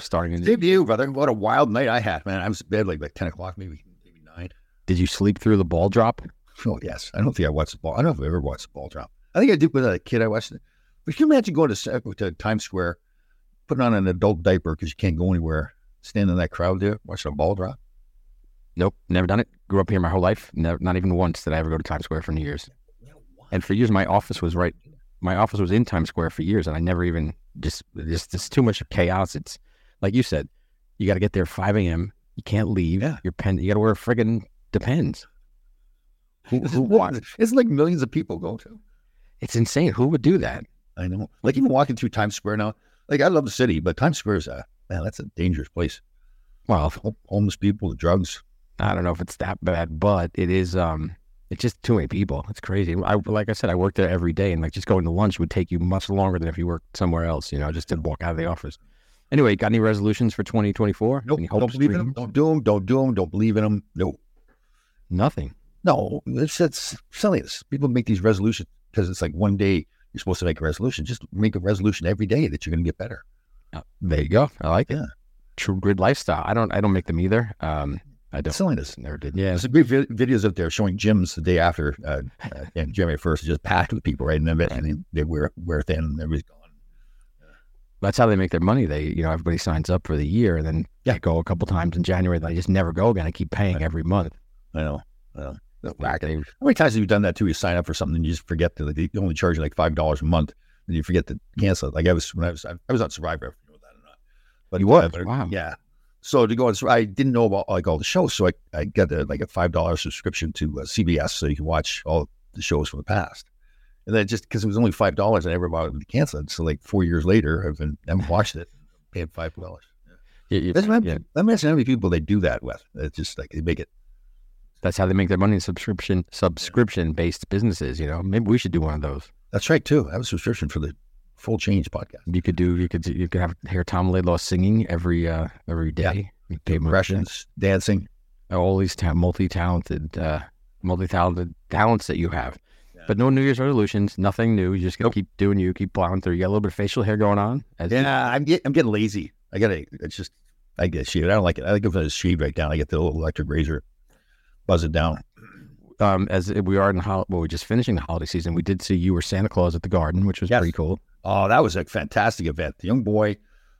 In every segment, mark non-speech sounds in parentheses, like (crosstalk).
Starting new Same to you, brother. What a wild night I had, man. I was in bed like, like 10 o'clock, maybe, maybe 9. Did you sleep through the ball drop? Oh, yes. I don't think I watched the ball. I don't know if I ever watched the ball drop. I think I did with a kid. I watched it. But can you imagine going to, uh, to Times Square, putting on an adult diaper because you can't go anywhere, standing in that crowd there, watching a ball drop? Nope, never done it. Grew up here my whole life. Never, not even once did I ever go to Times Square for New Year's. And for years, my office was right. My office was in Times Square for years, and I never even just just just too much chaos. It's like you said, you got to get there 5 a.m. You can't leave. Yeah. Your pen. You got to wear a friggin' depends. Who, who wa- It's like millions of people go to. It's insane. Who would do that? I know. Like even walking through Times Square now, like I love the city, but Times Square is a, man, that's a dangerous place. Well, Hom- Homeless people, the drugs. I don't know if it's that bad, but it is. Um, it's just too many people. It's crazy. I like I said, I work there every day, and like just going to lunch would take you much longer than if you worked somewhere else. You know, just to walk out of the office. Anyway, got any resolutions for 2024? Nope. Don't believe in them. Don't do them. Don't do them. Don't believe in them. No. Nothing. No, it's, it's silliness. People make these resolutions because it's like one day you're supposed to make a resolution. Just make a resolution every day that you're going to get better. Uh, there you go. I like it. True grid lifestyle. I don't. I don't make them either. Um, I don't. Silliness. Never did. Yeah. There's some great vi- videos out there showing gyms the day after, uh, uh, and January 1st is just packed with people, right? And then and they wear, wear thin and everybody's gone. That's how they make their money. They, you know, everybody signs up for the year, and then Yeah. they go a couple times in January. They just never go again. I keep paying every month. I know. I know. That's They- whack. they- How many times have you done that too? You sign up for something and you just forget that they only charge you like five dollars a month, and you forget to cancel it. Like I was when I was I was on Survivor. If you know that or not. But You was? uh, Wow. Yeah. So to go on, Sur- I didn't know about like all the shows, so I, I got a, like a five dollar subscription to uh, CBS, so you can watch all the shows from the past. And then just because it was only five dollars, I never bought it to cancel it. So like four years later, I've been I haven't watched it, paying five dollars. You- you- That's what yeah, Imagine how many people they do that with. It's just like they make it. that's how they make their money in subscription subscription based businesses. You know, maybe we should do one of those. That's right too. I have a subscription for the Full Change podcast. You could do. You could. You could have hear Tom Laidlaw singing every uh every Yeah. You pay Impressions, dancing. all these ta- multi-talented, uh, multi-talented talents that you have. But no New Year's resolutions, nothing new. You just gotta Nope. keep doing you, keep plowing through. You got a little bit of facial hair going on. As Yeah, I'm get, I'm getting lazy. I gotta. It's just I get shaved. I don't like it. I like if I it's shaved right down. I get the little electric razor, buzz it down. um, as we are in the hol- well, we're just finishing the holiday season. We did see you were Santa Claus at the Garden, which was Yes. pretty cool. Oh, that was a fantastic event. The young boy,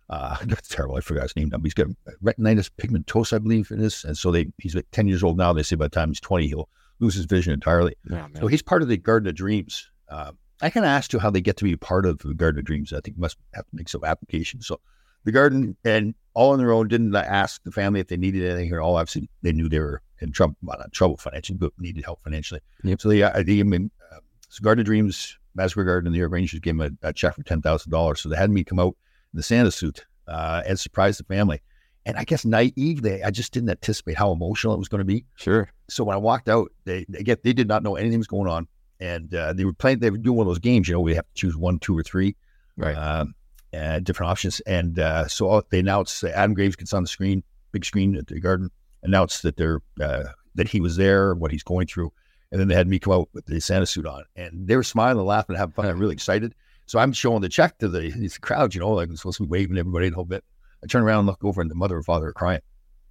uh, (laughs) that's terrible. I forgot his name now. He's got retinitis pigmentosa, I believe it is. And so they he's like ten years old now. They say by the time he's twenty, he'll lose his vision entirely. Yeah, So he's part of the Garden of Dreams. Uh, I kind of asked you how they get to be part of the Garden of Dreams. I think must have to make some application. So the garden and all on their own didn't ask the family if they needed anything or all. Obviously, they knew they were in trouble, well, not trouble financially, but needed help financially. Yep. So they, uh, they gave him, uh, so Garden of Dreams, Madison Square Garden, and the York Rangers gave him a, a check for ten thousand dollars. So they had me come out in the Santa suit uh, and surprise the family. And I guess naively, I just didn't anticipate how emotional it was going to be sure. so when I walked out, they they get they did not know anything was going on, and uh, they were playing. They were doing one of those games, you know, we have to choose one, two, or three, Right. um, uh, different options. And uh, so they announced Adam Graves gets on the screen, big screen at the Garden, announced that they're uh, that he was there, what he's going through, and then they had me come out with the Santa suit on, and they were smiling, and laughing, and having fun. I'm really excited. So I'm showing the check to the (laughs) these crowd, you know, like I'm supposed to be waving everybody a little bit. I turn around and look over, and the mother and father are crying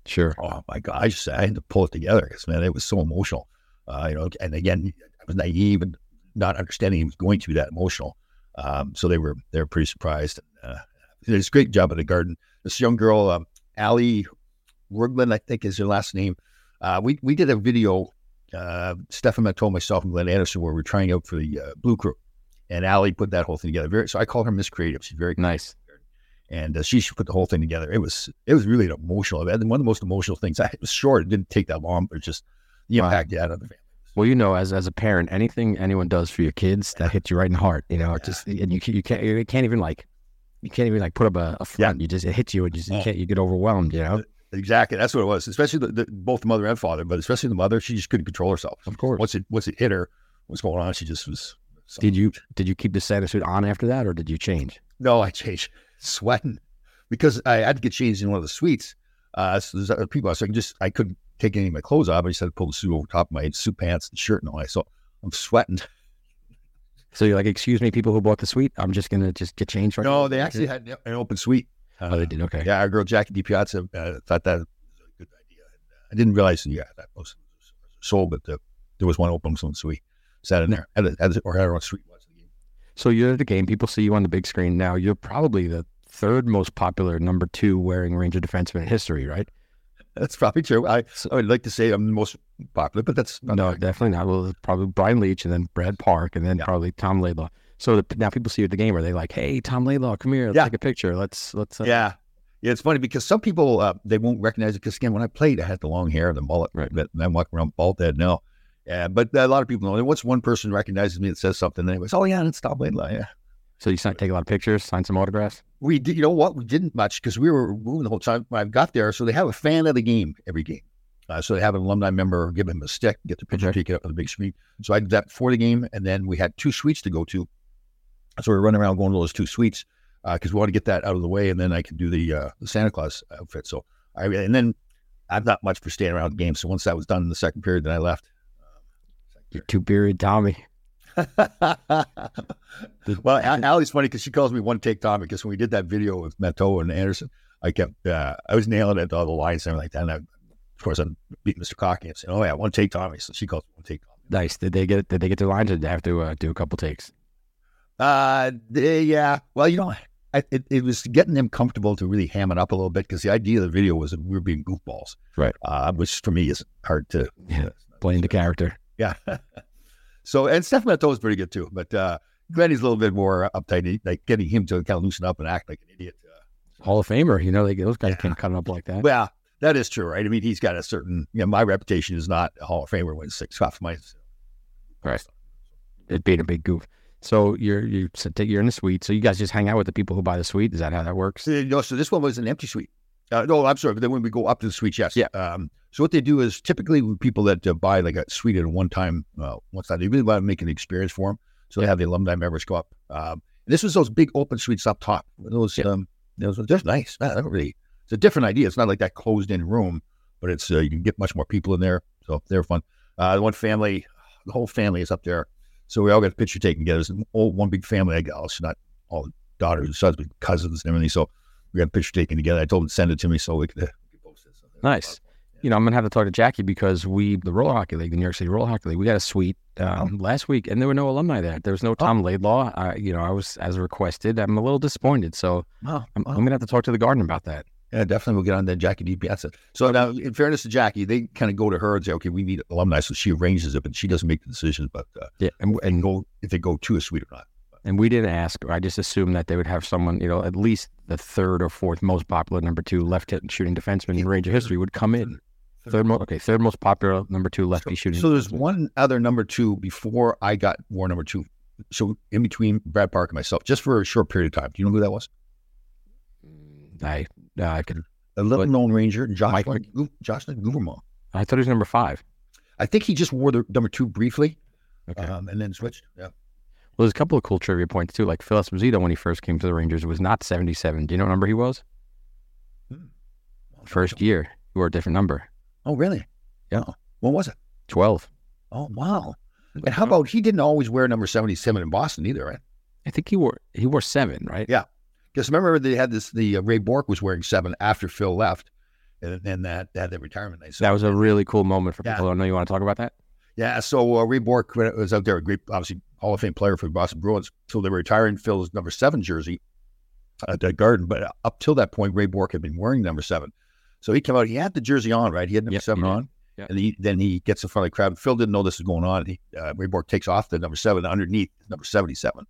Sure. oh my god, I just I had to pull it together because man, it was so emotional. Uh, you know, and again, I was naive and not understanding it was going to be that emotional. Um, so they were they were pretty surprised. Uh, they did a great job at the garden. This young girl, um, Allie, Wergland, I think is her last name. Uh, we we did a video, uh, Stefan Matteau, myself, and Glenn Anderson, where we are trying out for the uh, Blue Crew, and Allie put that whole thing together. Very, so I call her Miss Creative. She's very nice, and uh, she, she put the whole thing together. It was it was really an emotional event. One of the most emotional things. I it was short. It didn't take that long, but just the impact wow. it had on the family. Well, you know, as as a parent, anything anyone does for your kids that hits you right in the heart, you know, yeah. just and you you can't you can't even like you can't even like put up a, a front. Yeah. You just it hits you and you, just, you can't you get overwhelmed. You know. Exactly, that's what it was. Especially the, the, both the mother and father, but especially the mother, she just couldn't control herself. Of course. Once it once it hit her, what's going on? She just was. Did you did you keep the Santa suit on after that, or did you change? No, I changed. Sweating because I had to get changed in one of the suites. Uh, so there's other people, so I can just I couldn't take any of my clothes off. I just had to pull the suit over top of my suit pants and shirt and all that. So I'm sweating. So you're like, excuse me, people who bought the suite, I'm just gonna just get changed right now? No, now. they actually had an open suite. Uh, oh, they did. Okay. Yeah, our girl Jackie DiPiazza uh, thought that was a good idea. I didn't realize, yeah, that most sold, but the, there was one open suite. Sat in there, had a, had a, or had our own suite. So you're at the game. People see you on the big screen now. You're probably the third most popular number two wearing Ranger defenseman in history, right? That's probably true. I, I would like to say I'm the most popular, but that's no, definitely not. Well, probably Brian Leetch and then Brad Park and then yeah. probably Tom Laidlaw. So the, now people see you at the game. Are they like, "Hey, Tom Laidlaw, come here, let's yeah. take a picture. Let's let's." Uh... Yeah, yeah. It's funny because some people uh, they won't recognize it because again, when I played, I had the long hair, the mullet, right? But I'm walking around bald head now. Yeah, but a lot of people know. Once one person recognizes me and says something, then it was, "Oh yeah, it's Tom Laidlaw." Yeah. So you take a lot of pictures, sign some autographs. We did. You know what? We didn't much because we were moving the whole time. When I got there, so they have a fan of the game every game. Uh, so they have an alumni member give him a stick, get the picture okay. taken up on the big screen. So I did that before the game, and then we had two suites to go to. So we were running around going to those two suites because uh, we want to get that out of the way, and then I could do the uh, the Santa Claus outfit. So I and then I'm not much for staying around the game. So once that was done in the second period, then I left. You're two period Tommy. (laughs) well, Allie's funny because she calls me one take Tommy because when we did that video with Matteau and Anderson, I kept uh, I was nailing it all the lines and everything like that. And I, of course, I'm beating Mr. Cocky and saying, "Oh yeah, one take Tommy." So she calls me one take Tommy. Nice. Did they get did they get their lines or did they have to uh, do a couple takes? Uh, they, yeah. Well, you know, I, it, it was getting them comfortable to really ham it up a little bit because the idea of the video was that we were being goofballs, right? Uh, which for me is hard to yeah, playing the character. Yeah. (laughs) So and Steph Matteau is pretty good too, but uh, Glenny's a little bit more uptight, like getting him to kind of loosen up and act like an idiot. Uh, Hall of Famer, you know, like those guys yeah. can't cut up like that. Well, that is true, right? I mean, he's got a certain, you know, my reputation is not a Hall of Famer when six off my. Right. It being a big goof. So you're you you're in the suite. So you guys just hang out with the people who buy the suite. Is that how that works? Uh, no. So this one was an empty suite. Uh, no, I'm sorry. But then when we go up to the suite, yes. Yeah. Um, so what they do is typically with people that uh, buy like a suite at a one time, uh, once that they really want to make an experience for them. So they have the alumni members go up. Um, this was those big open suites up top. Those, yeah. um, those are just nice. Man, really, it's a different idea. It's not like that closed in room, but it's uh, you can get much more people in there. So they're fun. Uh, the one family, the whole family is up there. So we all got a picture taken together. It's all one big family. I guess not all daughters and sons, but cousins and everything. So we got a picture taken together. I told them to send it to me so we could, uh, post it. So nice you know, I'm gonna have to talk to Jackie because we, the Roller Hockey League, the New York City Roller Hockey League, we got a suite um, oh. last week, and there were no alumni there. There was no Tom oh. Laidlaw. I, you know, I was as requested. I'm a little disappointed, so oh. I'm, I'm, gonna have to talk to the Garden about that. Yeah, definitely. We'll get on that Jackie DiPiazza. So now, in fairness to Jackie, they kind of go to her and say, "Okay, we need alumni," so she arranges it, but she doesn't make the decisions. But uh, yeah, and, and go if they go to a suite or not. And we didn't ask. I just assumed that they would have someone, you know, at least the third or fourth most popular number two left hitting shooting defenseman in Ranger history would come in. Third most okay, third most popular number two lefty so, shooting. So there's one other number two before I got war number two. So in between Brad Park and myself, just for a short period of time. Do you know who that was? Mm, I uh, I could a little known ranger, Josh Josh Guevremont. I thought he was number five. I think he just wore the number two briefly, okay. um, and then switched. Yeah. Well, there's a couple of cool trivia points too. Like Phil Esposito, when he first came to the Rangers, was not 77. Do you know what number he was? Hmm. First year, he wore a different number. Oh, really? Yeah. What was it? 12. Oh, wow. And how about he didn't always wear number 77 in Boston either, right? I think he wore he wore seven, right? Yeah. Because remember they had this the uh, Ray Bourque was wearing seven after Phil left, and then that had the retirement night. So that was a really cool moment for yeah. people. I know you want to talk about that. Yeah. So uh, Ray Bourque was out there, a great, obviously Hall of Fame player for the Boston Bruins. So they were retiring Phil's number seven jersey at that Garden, but up till that point, Ray Bourque had been wearing number seven. So he came out. He had the jersey on, right? He had number Yep, seven on, Yep. and he, then he gets in front of the crowd. Phil didn't know this was going on. He, uh, Ray Bourque takes off the number seven underneath number seventy-seven,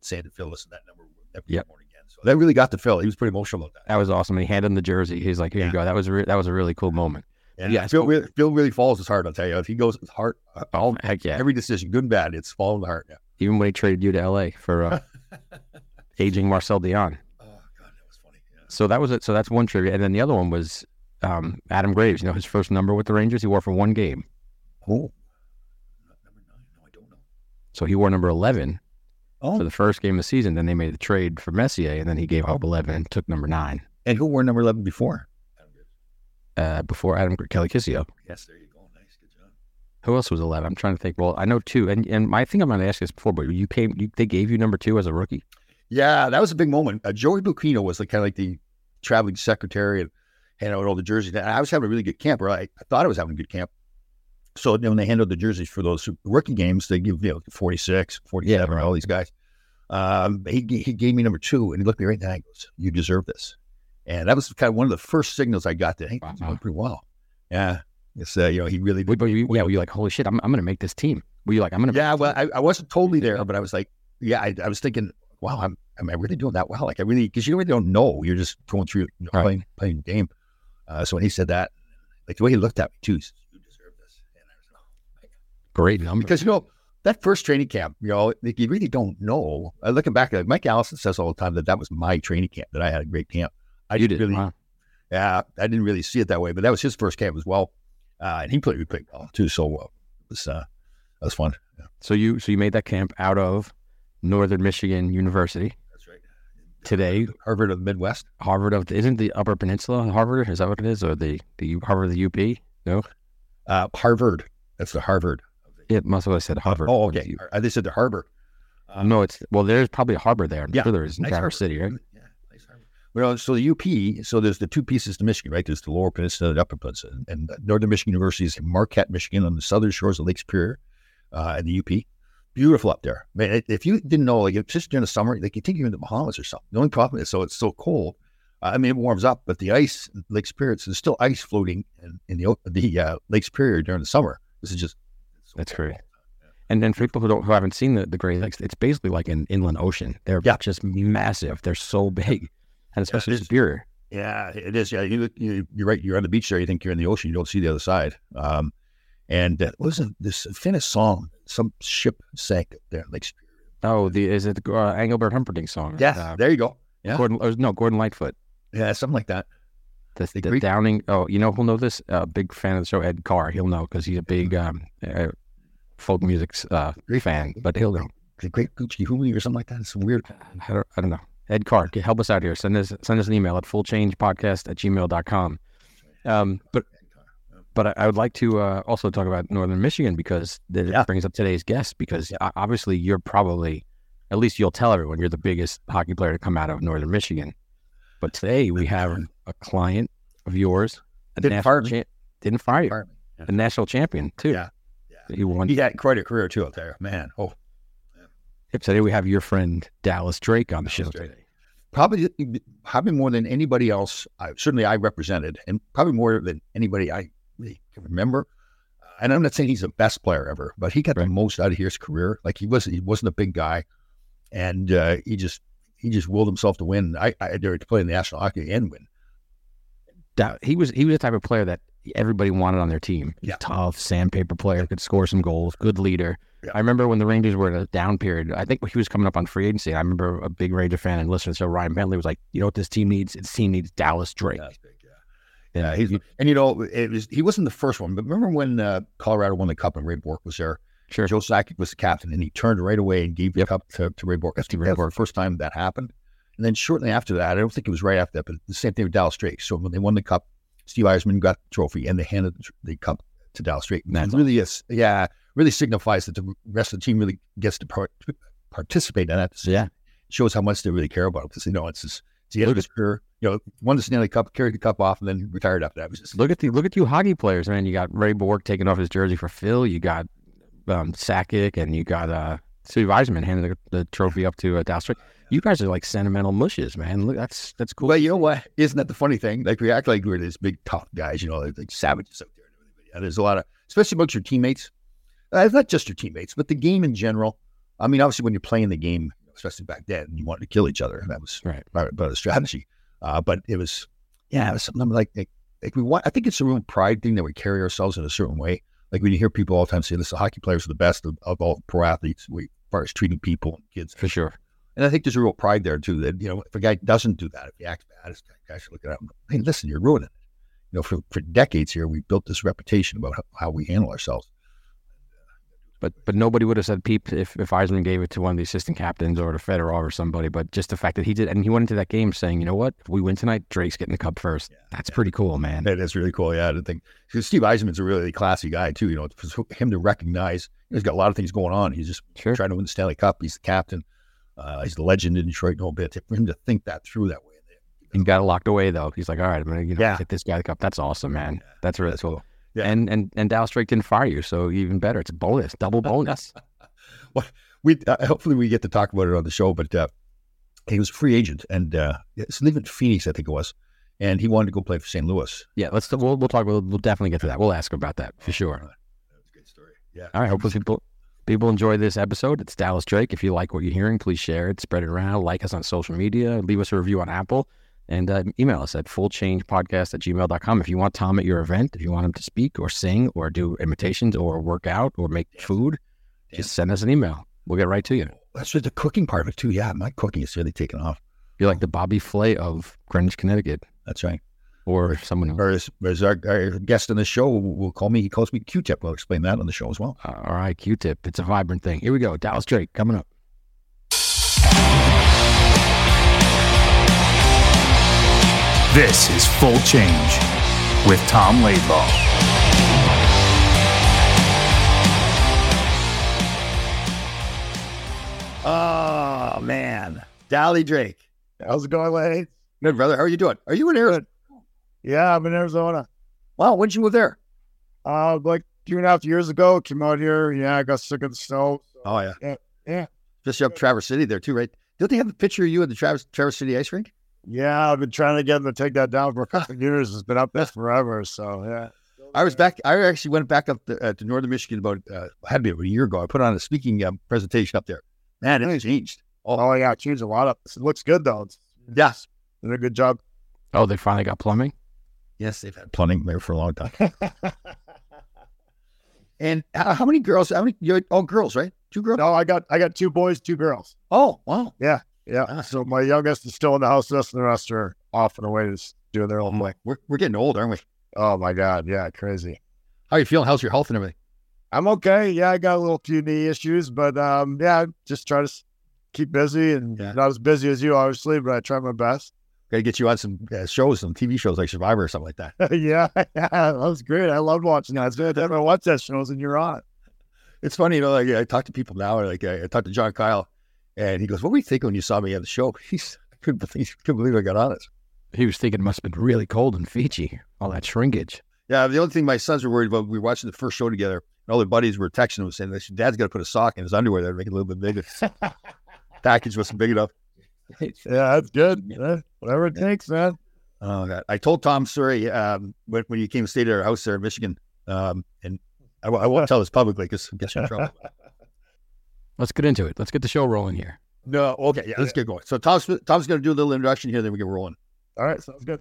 saying to Phil, "Listen, that number never Yep. worn again." So that really got to Phil. He was pretty emotional about that. That was awesome. And he handed him the jersey. He's like, "Here Yeah. you go." That was a re- that was a really cool moment. And Yeah, Phil, really, Phil really follows his heart. I'll tell you, if he goes with heart, uh, Oh heck yeah! every decision, good and bad, it's following the heart. Yeah. Even when he traded you to L.A. for uh, (laughs) aging Marcel Dionne. Oh God, that was funny. Yeah. So that was it. So that's one trivia, and then the other one was um, Adam Graves. You know his first number with the Rangers. He wore for one game, Oh, number nine. No, I don't know. so he wore number eleven Oh, for the first game of the season. Then they made the trade for Messier, and then he gave up eleven and took number nine and who wore number eleven before? uh, before Adam Kelly Kisio. Yes, there you go. Nice, good job. Who else was eleven? I'm trying to think. Well, I know two, and and I think I'm going to ask this before, but you came. You, they gave you number two as a rookie. Yeah, that was a big moment. Uh, Joey Bucchino was like kind of like the traveling secretary and handing out all the jerseys. And I was having a really good camp, or I, I thought I was having a good camp. So then when they handed out the jerseys for those rookie games, they give you know 46, 47, right. all these guys. Um, he he gave me number two, and he looked me right in the eye and goes, "You deserve this." And that was kind of one of the first signals I got that hey, Wow. pretty well. Yeah, it's uh, you know he really Wait, but you, yeah, were you like, holy shit, I'm, I'm going to make this team? Were you like, I'm going to? yeah, well, I, I wasn't totally there, but I was like, yeah, I, I was thinking, wow, I'm, am I really doing that well? Like, I really, because you really don't know. You're just going through, you know, Right. playing, playing game. Uh, so when he said that, like the way he looked at me too, says, you deserve this. And I was like, oh, God. great number. because you know that first training camp, you know, like, you really don't know. Uh, looking back, like Mike Allison says all the time that that was my training camp, that I had a great camp. I you didn't did. really, Wow. yeah, I didn't really see it that way, but that was his first camp as well, uh, and he played, he played well too. So uh, it was, uh, that was fun. Yeah, So you so you made that camp out of Northern Michigan University. that's right. Today, Harvard of the Midwest. Harvard of isn't the Upper Peninsula Harvard? Is that what it is, or the the Harvard of the UP? No, Uh, Harvard. That's the Harvard. it must have said Harvard. Oh, okay. they said the Harbor. Uh, no, it's well. There's probably a harbor there. I'm Yeah, sure there is in nice Traverse. City, right? Yeah, nice harbor. Well, so the UP. So there's the two pieces to Michigan, right? There's the Lower Peninsula, and the Upper Peninsula, and Northern Michigan University is in Marquette, Michigan, on the southern shores of Lake Superior, uh, and the UP. Beautiful up there. Man, if you didn't know, like just during the summer, like you think you're in the Bahamas or something. The only problem is, so it's so cold. I mean, it warms up, but the ice, Lake Superior, there's still ice floating in, in the the uh, Lake Superior during the summer. This is just so That's great. And then for people who don't who haven't seen the, the Great Lakes, it's basically like an inland ocean. They're Yeah. just massive. They're so big, and especially is. Superior. Yeah, it is. Yeah, you, you you're right. You're on the beach there. You think you're in the ocean. You don't see the other side. Um, and uh, wasn't this Finnish song? Some ship sank up there, in Superior. Oh, the is it the uh, Engelbert Humperdinck song? Yeah, Uh, there you go. Yeah, Gordon. Or, no, Gordon Lightfoot. yeah, something like that. The, The the Downing. Oh, you know who'll know this? A big fan of the show, Ed Carr. He'll know because he's a big um, uh, folk music uh, fan. But he'll know. The Great Gucci Huli or something like that. It's weird. I don't, I don't know. Ed Carr, help us out here. Send us send us an email at fullchangepodcast at gmail.com. Um, but but I, I would like to uh, also talk about Northern Michigan because that Yeah. brings up today's guest because o- obviously you're probably, at least you'll tell everyone you're the biggest hockey player to come out of Northern Michigan. But today we have a client of yours, a Didn't fire me. cha- didn't fire you, Pardon me. Yeah. a national champion too. Yeah. Yeah. He won. He had quite a career too up there, man. Oh, Yep, Today we have your friend Dallas Drake on the show Drake. today. probably probably more than anybody else. I, certainly, I represented, and probably more than anybody I really can remember. And I'm not saying he's the best player ever, but he got Right. the most out of his career. Like he wasn't he wasn't a big guy, and uh, he just he just willed himself to win. I I dared to play in the National Hockey and win. that he was he was the type of player that everybody wanted on their team. Yeah. Tough, sandpaper player, could score some goals, good leader. Yeah. I remember when the Rangers were in a down period. I think he was coming up on free agency. I remember a big Ranger fan and listener, so Ryan Bentley was like, "You know what this team needs? This team needs Dallas Drake." That's yeah. And he's you- and you know it was he wasn't the first one, but remember when uh, Colorado won the Cup and Ray Bourque was there? sure. Joe Sakic was the captain, and he turned right away and gave the Yep. cup to, to Ray Bourque. Think Ray that Bourque. the first time that happened. And then shortly after that, I don't think it was right after that, but the same thing with Dallas Drake. So when they won the cup, Steve Yzerman got the trophy, and they handed the, the cup to Dallas Drake. That's it really is, yeah, really signifies that the rest of the team really gets to part, participate in that. Yeah. shows how much they really care about it because you know it's just end of his career. You know, won the Stanley Cup, carried the cup off, and then retired after that. Was just Look at the look at you hockey players, man. You got Ray Bourque taking off his jersey for Phil. You got um, Sakic, and you got uh, Steve Yzerman handing the, the trophy up to uh, Dallas Drake. You guys are like sentimental mushes, man. Look, that's that's cool. Well, you know what? Isn't that the funny thing? Like we act like we're these big tough guys, you know, like, like savages out there. And there's a lot of, especially amongst your teammates. Uh, it's not just your teammates, but the game in general. I mean, obviously, when you're playing the game, especially back then, you wanted to kill each other. That was right, part, part of the strategy. Uh, but it was, yeah, it was something like, like, like we want. I think it's a real pride thing that we carry ourselves in a certain way. Like when you hear people all the time say, "Listen, hockey players are the best of, of all pro athletes." We, as far as treating people and kids, for sure. And I think there's a real pride there too. That you know, if a guy doesn't do that, if he acts bad, this guy should look at him. Hey, listen, you're ruining it. You know, for, for decades here, we built this reputation about how, how we handle ourselves. But but nobody would have said peep if, if Yzerman gave it to one of the assistant captains or to Fedorov or somebody. But just the fact that he did, and he went into that game saying, you know what, if we win tonight, Drake's getting the cup first. Yeah, That's yeah. pretty cool, man. That is really cool. Yeah, I think because Steve Yzerman's a really classy guy too. You know, for him to recognize he's got a lot of things going on. He's just sure. trying to win the Stanley Cup. He's the captain. Uh, he's the legend in Detroit. No bit for him to think that through that way. He got it locked away though. He's like, all right, I'm gonna you know, yeah. take this guy the cup. That's awesome, man. That's really that's cool. cool. Yeah. And and and Dallas Drake didn't fire you, so even better. It's a bonus, double bonus. (laughs) well, we uh, hopefully we get to talk about it on the show, but uh, he was a free agent and uh, it's leaving Phoenix, I think it was, and he wanted to go play for St. Louis. Yeah, let's we'll we'll talk. We'll, we'll definitely get to that. We'll ask about that for sure. That's a good story. Yeah. All right. Hopefully people people enjoy this episode. It's Dallas Drake. If you like what you're hearing, please share it, spread it around, like us on social media, leave us a review on Apple, and uh, email us at fullchangepodcast at gmail.com. If you want Tom at your event, if you want him to speak or sing or do imitations or work out or make food, just send us an email. We'll get right to you. That's just the cooking part of it too. Yeah, my cooking is really taking off. You're like the Bobby Flay of Greenwich, Connecticut. That's right. Or someone else. Or as our, our, guest on the show will call me, he calls me Q-Tip. We'll explain that on the show as well. Uh, all right, Q-Tip. It's a vibrant thing. Here we go. Dallas Drake coming up. This is Full Change with Tom Laidlaw. Oh man, Dally Drake. How's it going, Lane? Good, brother. How are you doing? Are you in Arizona? Yeah, I'm in Arizona. Wow, when did you move there? Uh, like two and a half years ago. Came out here. Yeah, I got sick of the snow. So, oh yeah, yeah, yeah. Just up Traverse City there too, right? Don't they have a picture of you at the Traverse Traverse City ice rink? Yeah, I've been trying to get them to take that down for a couple of years. It's been up there forever. So yeah. I was back. I actually went back up to, uh, to northern Michigan about uh, had to be about a year ago. I put on a speaking um, presentation up there. Man, it's changed. Oh, oh yeah, it changed a lot. Of, it looks good though. It's, yes, did a good job. Oh, they finally got plumbing. Yes, they've had plumbing there for a long time. (laughs) and how, how, many girls? How many? You're all girls, right? Two girls? No, I got I got two boys, two girls. Oh, wow. Yeah, yeah. Ah. So my youngest is still in the house with us, and the rest are off and away just doing their own mm, thing. We're we're getting old, aren't we? Oh my God, yeah, crazy. How are you feeling? How's your health and everything? I'm okay. Yeah, I got a little few knee issues, but um, yeah, just try to keep busy and yeah. not as busy as you, obviously, but I try my best. Got to get you on some uh, shows, some TV shows like Survivor or something like that. (laughs) yeah, yeah, (laughs) that was great. I loved watching that. It's good to have watch that shows and you're on. It's funny, you know. Like I talk to people now. Like I, I talked to John Kyle, and he goes, "What were you thinking when you saw me on the show?" (laughs) He's I couldn't believe, couldn't believe I got on it. He was thinking it must have been really cold in Fiji, all that shrinkage. Yeah, the only thing my sons were worried about, we were watching the first show together, and all their buddies were texting him saying, Dad's got to put a sock in his underwear there to make it a little bit bigger. (laughs) Package wasn't big enough. (laughs) yeah, that's good. Yeah, whatever it takes, man. Oh, God. I told Tom Surrey um, when, when you came to stay at our house there in Michigan, um, and I, I, won't tell this publicly because I guess you're in trouble. Let's get into it. Let's get the show rolling here. No, okay, yeah, let's get going. So Tom's Tom's going to do a little introduction here, then we get rolling. All right, sounds good.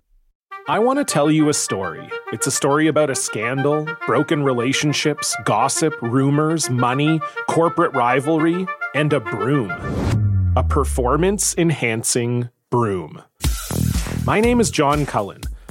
I want to tell you a story. It's a story about a scandal, broken relationships, gossip, rumors, money, corporate rivalry, and a broom. A performance enhancing broom. My name is John Cullen.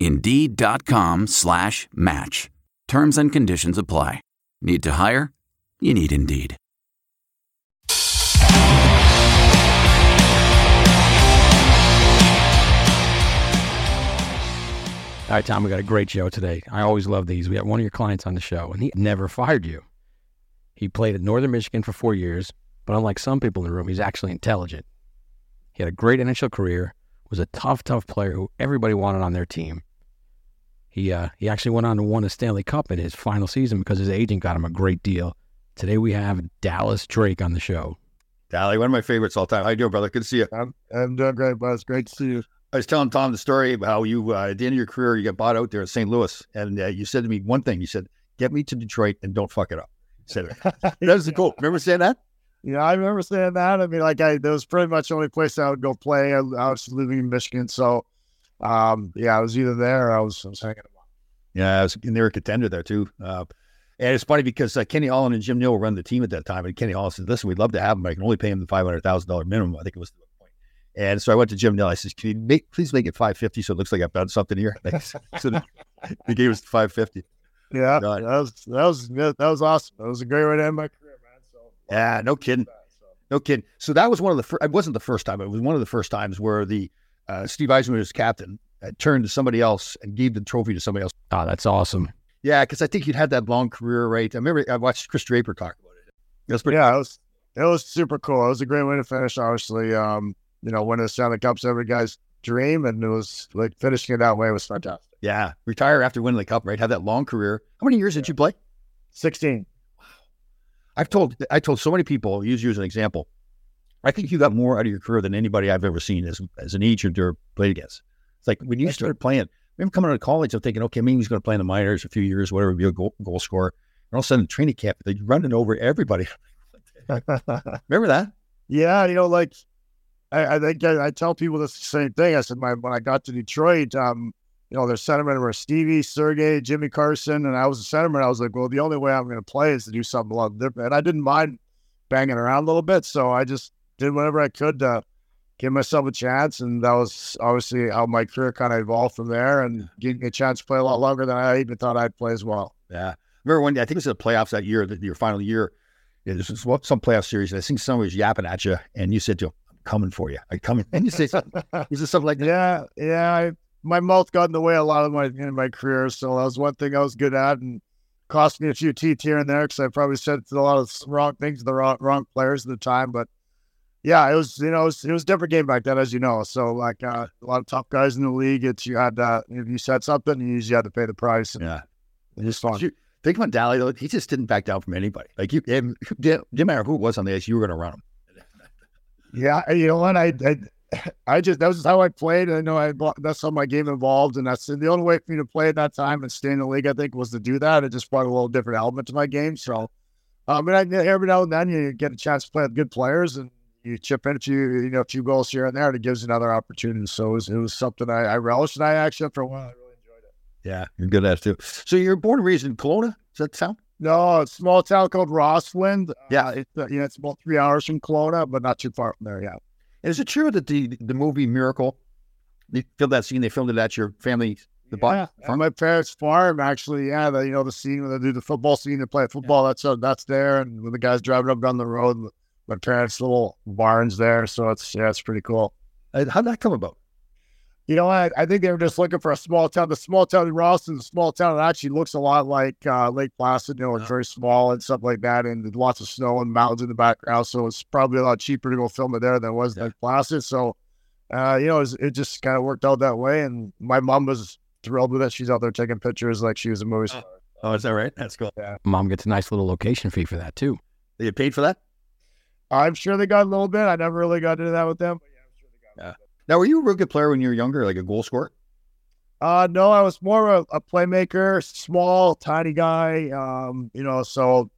Indeed.com slash match. Terms and conditions apply. Need to hire? You need Indeed. All right, Tom, we got a great show today. I always love these. We have one of your clients on the show, and he never fired you. He played at Northern Michigan for four years, but unlike some people in the room, he's actually intelligent. He had a great NHL career, was a tough, tough player who everybody wanted on their team. He uh, he actually went on to win a Stanley Cup in his final season because his agent got him a great deal. Today we have Dallas Drake on the show. Dally, one of my favorites all time. How you doing, brother? Good to see you. I'm, I'm doing great, buzz. Great to see you. I was telling Tom the story about how you, uh, at the end of your career, you got bought out there in St. Louis, and uh, you said to me one thing. You said, "Get me to Detroit and don't fuck it up." You said (laughs) that was cool. Remember saying that? Yeah, I remember saying that. I mean, like, I that was pretty much the only place I would go play. I, I was living in Michigan, so um, yeah, I was either there or I was, I was hanging them up. Yeah, I was, and they were a contender there too. Uh, and it's funny because uh, Kenny Holland and Jim Nill run the team at that time, and Kenny Holland said, "Listen, we'd love to have him, but I can only pay him the five hundred thousand dollar minimum." I think it was the point. And so I went to Jim Nill. I said, "Can you make, please make it five fifty so it looks like I've done something here?" (laughs) so he gave us five fifty. Yeah, that was that was that was awesome. That was a great way to end my career, man. So yeah, no kidding, no kidding. So that was one of the first. It wasn't the first time. It was one of the first times where the uh, Steve Yzerman was captain, uh, turned to somebody else and gave the trophy to somebody else. Oh, that's awesome. Yeah, because I think you'd had that long career, right? I remember I watched Kris Draper talk about it. It was pretty. Yeah, it was it was super cool. It was a great way to finish. Obviously, um, you know, winning the Stanley Cup's every guy's dream, and it was like finishing it that way was fantastic. Yeah, retire after winning the cup, right? Have that long career. How many years did you play? Sixteen. Wow. I've told I told so many people. Use you as an example. I think you got more out of your career than anybody I've ever seen as as an agent or played against. It's like when you started playing. Remember coming out of college, I'm thinking, okay, maybe he's going to play in the minors a few years, whatever, be a goal, goal scorer. And all of a sudden, training camp, they're running over everybody. (laughs) (laughs) Remember that? Yeah, you know, like I, I think I, I, tell people the same thing. I said, my, when I got to Detroit, um, you know, their centermen were Stevie, Sergey, Jimmy Carson, and I was a centerman. I was like, well, the only way I'm going to play is to do something a lot different. And I didn't mind banging around a little bit, so I just did whatever I could to give myself a chance. And that was obviously how my career kind of evolved from there and getting a chance to play a lot longer than I even thought I'd play as well. Yeah. Remember when I think it was the playoffs that year, your final year. Yeah, this was some playoff series. And I think somebody was yapping at you, and you said to him, "I'm coming for you. I'm coming." (laughs) And you say something. Is this something like that? Yeah, yeah. I, my mouth got in the way a lot of my in my career, so that was one thing I was good at, and cost me a few teeth here and there because I probably said a lot of wrong things to the wrong, wrong players at the time. But yeah, it was you know it was, it was a different game back then, as you know. So like uh, a lot of top guys in the league, it's you had uh, if you said something, you usually had to pay the price. Yeah, just fun. You, think about Dally though; he just didn't back down from anybody. Like you, it didn't matter who it was on the ice, you were going to run him. Yeah, you know what? I, I, I just that was how I played. I know I that's how my game evolved, and that's the only way for me to play at that time and stay in the league. I think was to do that. It just brought a little different element to my game. So, um, and I, every now and then you get a chance to play with good players and you chip in a few, you know, a few goals here and there, and it gives another opportunity. So it was, it was something I, I relished, and I actually, for a while, I really enjoyed it. Yeah, you're good at it too. So you're born and raised in Kelowna. Does that sound? No, it's a small town called Rossland. Yeah, uh, it's uh, yeah, it's about three hours from Kelowna, but not too far from there. Yeah. And is it true that the the movie Miracle, they filmed that scene? They filmed it at your family. The yeah, farm? my parents' farm, actually. Yeah, the, you know the scene when they do the football scene, they play football. Yeah. That's uh, that's there, and when the guys driving up down the road, my parents' little barns there. So it's yeah, it's pretty cool. How'd that come about? You know, I, I think they were just looking for a small town. The small town in Ralston, the small town that actually looks a lot like uh, Lake Placid. You know, it's very small and stuff like that, and lots of snow and mountains in the background. So it's probably a lot cheaper to go film it there than it was yeah. Lake Placid. So uh, you know, it, was, it just kind of worked out that way. And my mom was thrilled with it. She's out there taking pictures like she was a movie star. Oh, is that right? That's cool. Yeah. Mom gets a nice little location fee for that too. They get paid for that? I'm sure they got a little bit. I never really got into that with them. Yeah. Now, were you a real good player when you were younger, like a goal scorer? Uh, no, I was more of a, a playmaker, small, tiny guy. Um, you know, so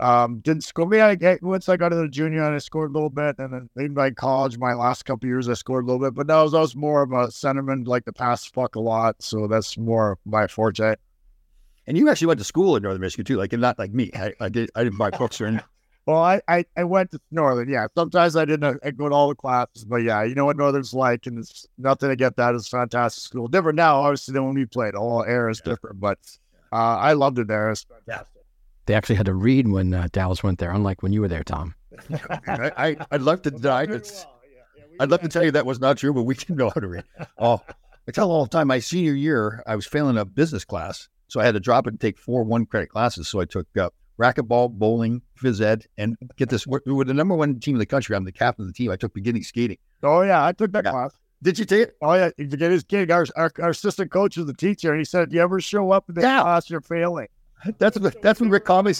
um, didn't score. Me, I once I got into the junior, and I scored a little bit, and then in my college, my last couple years, I scored a little bit. But that was, I was more of a centerman, like the pass fuck a lot. So that's more my forte. And you actually went to school in Northern Michigan too, like not like me. I, I did. I didn't buy books or anything. (laughs) Well, I, I, I went to Northern. Yeah, sometimes I didn't I go to all the classes, but yeah, you know what Northern's like, and it's nothing to get that. It's fantastic school. Different now, obviously, than when we played. All air is yeah. different, but uh, I loved it there. It's fantastic. They actually had to read when uh, Dallas went there, unlike when you were there, Tom. (laughs) I, I, would love to deny it. I'd love to tell you that was not true, but we didn't know how to read. Oh, I tell all the time. My senior year, I was failing a business class, so I had to drop it and take four one credit classes. So I took uh, racquetball, bowling, phys ed, and get this. We're, we're, the number one team in the country. I'm the captain of the team. I took beginning skating. Oh yeah, I took that yeah. class. Did you take it? Oh yeah, to get his kid. Our, our, our assistant coach was the teacher, and he said, "You ever show up in the yeah. class, you're failing." That's what that's what Rick Conley.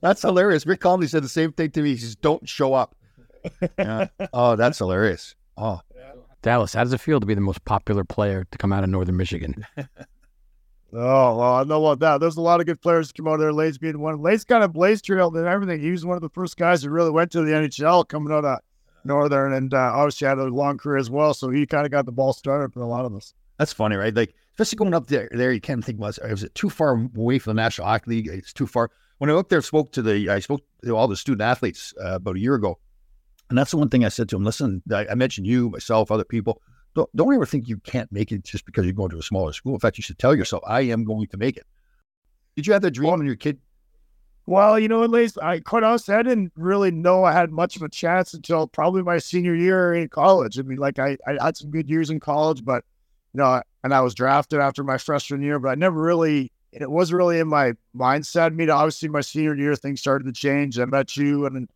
That's hilarious. Rick Conley said the same thing to me. He says, "Don't show up." Yeah. oh, that's hilarious. Oh, Dallas, how does it feel to be the most popular player to come out of Northern Michigan? (laughs) Oh, well, I know about that. There's a lot of good players come out of there. Lace being one. Lace kind of blaze trail and everything. He was one of the first guys that really went to the NHL coming out of Northern and uh, obviously had a long career as well. So he kind of got the ball started for a lot of us. That's funny, right? Like, especially going up there, there you can't think, was, was it too far away from the National Hockey League? It's too far. When I went there, spoke to the, I spoke to all the student athletes uh, about a year ago. And that's the one thing I said to them. Listen, I, I mentioned you, myself, other people don't, don't ever think you can't make it just because you're going to a smaller school. In fact, you should tell yourself, I am going to make it. Did you have that dream when your kid? Well, you know, at least I quite honestly, I didn't really know I had much of a chance until probably my senior year in college. I mean, like I, I had some good years in college, but you know, and I was drafted after my freshman year, but I never really it wasn't really in my mindset. I mean, obviously my senior year things started to change. I met you and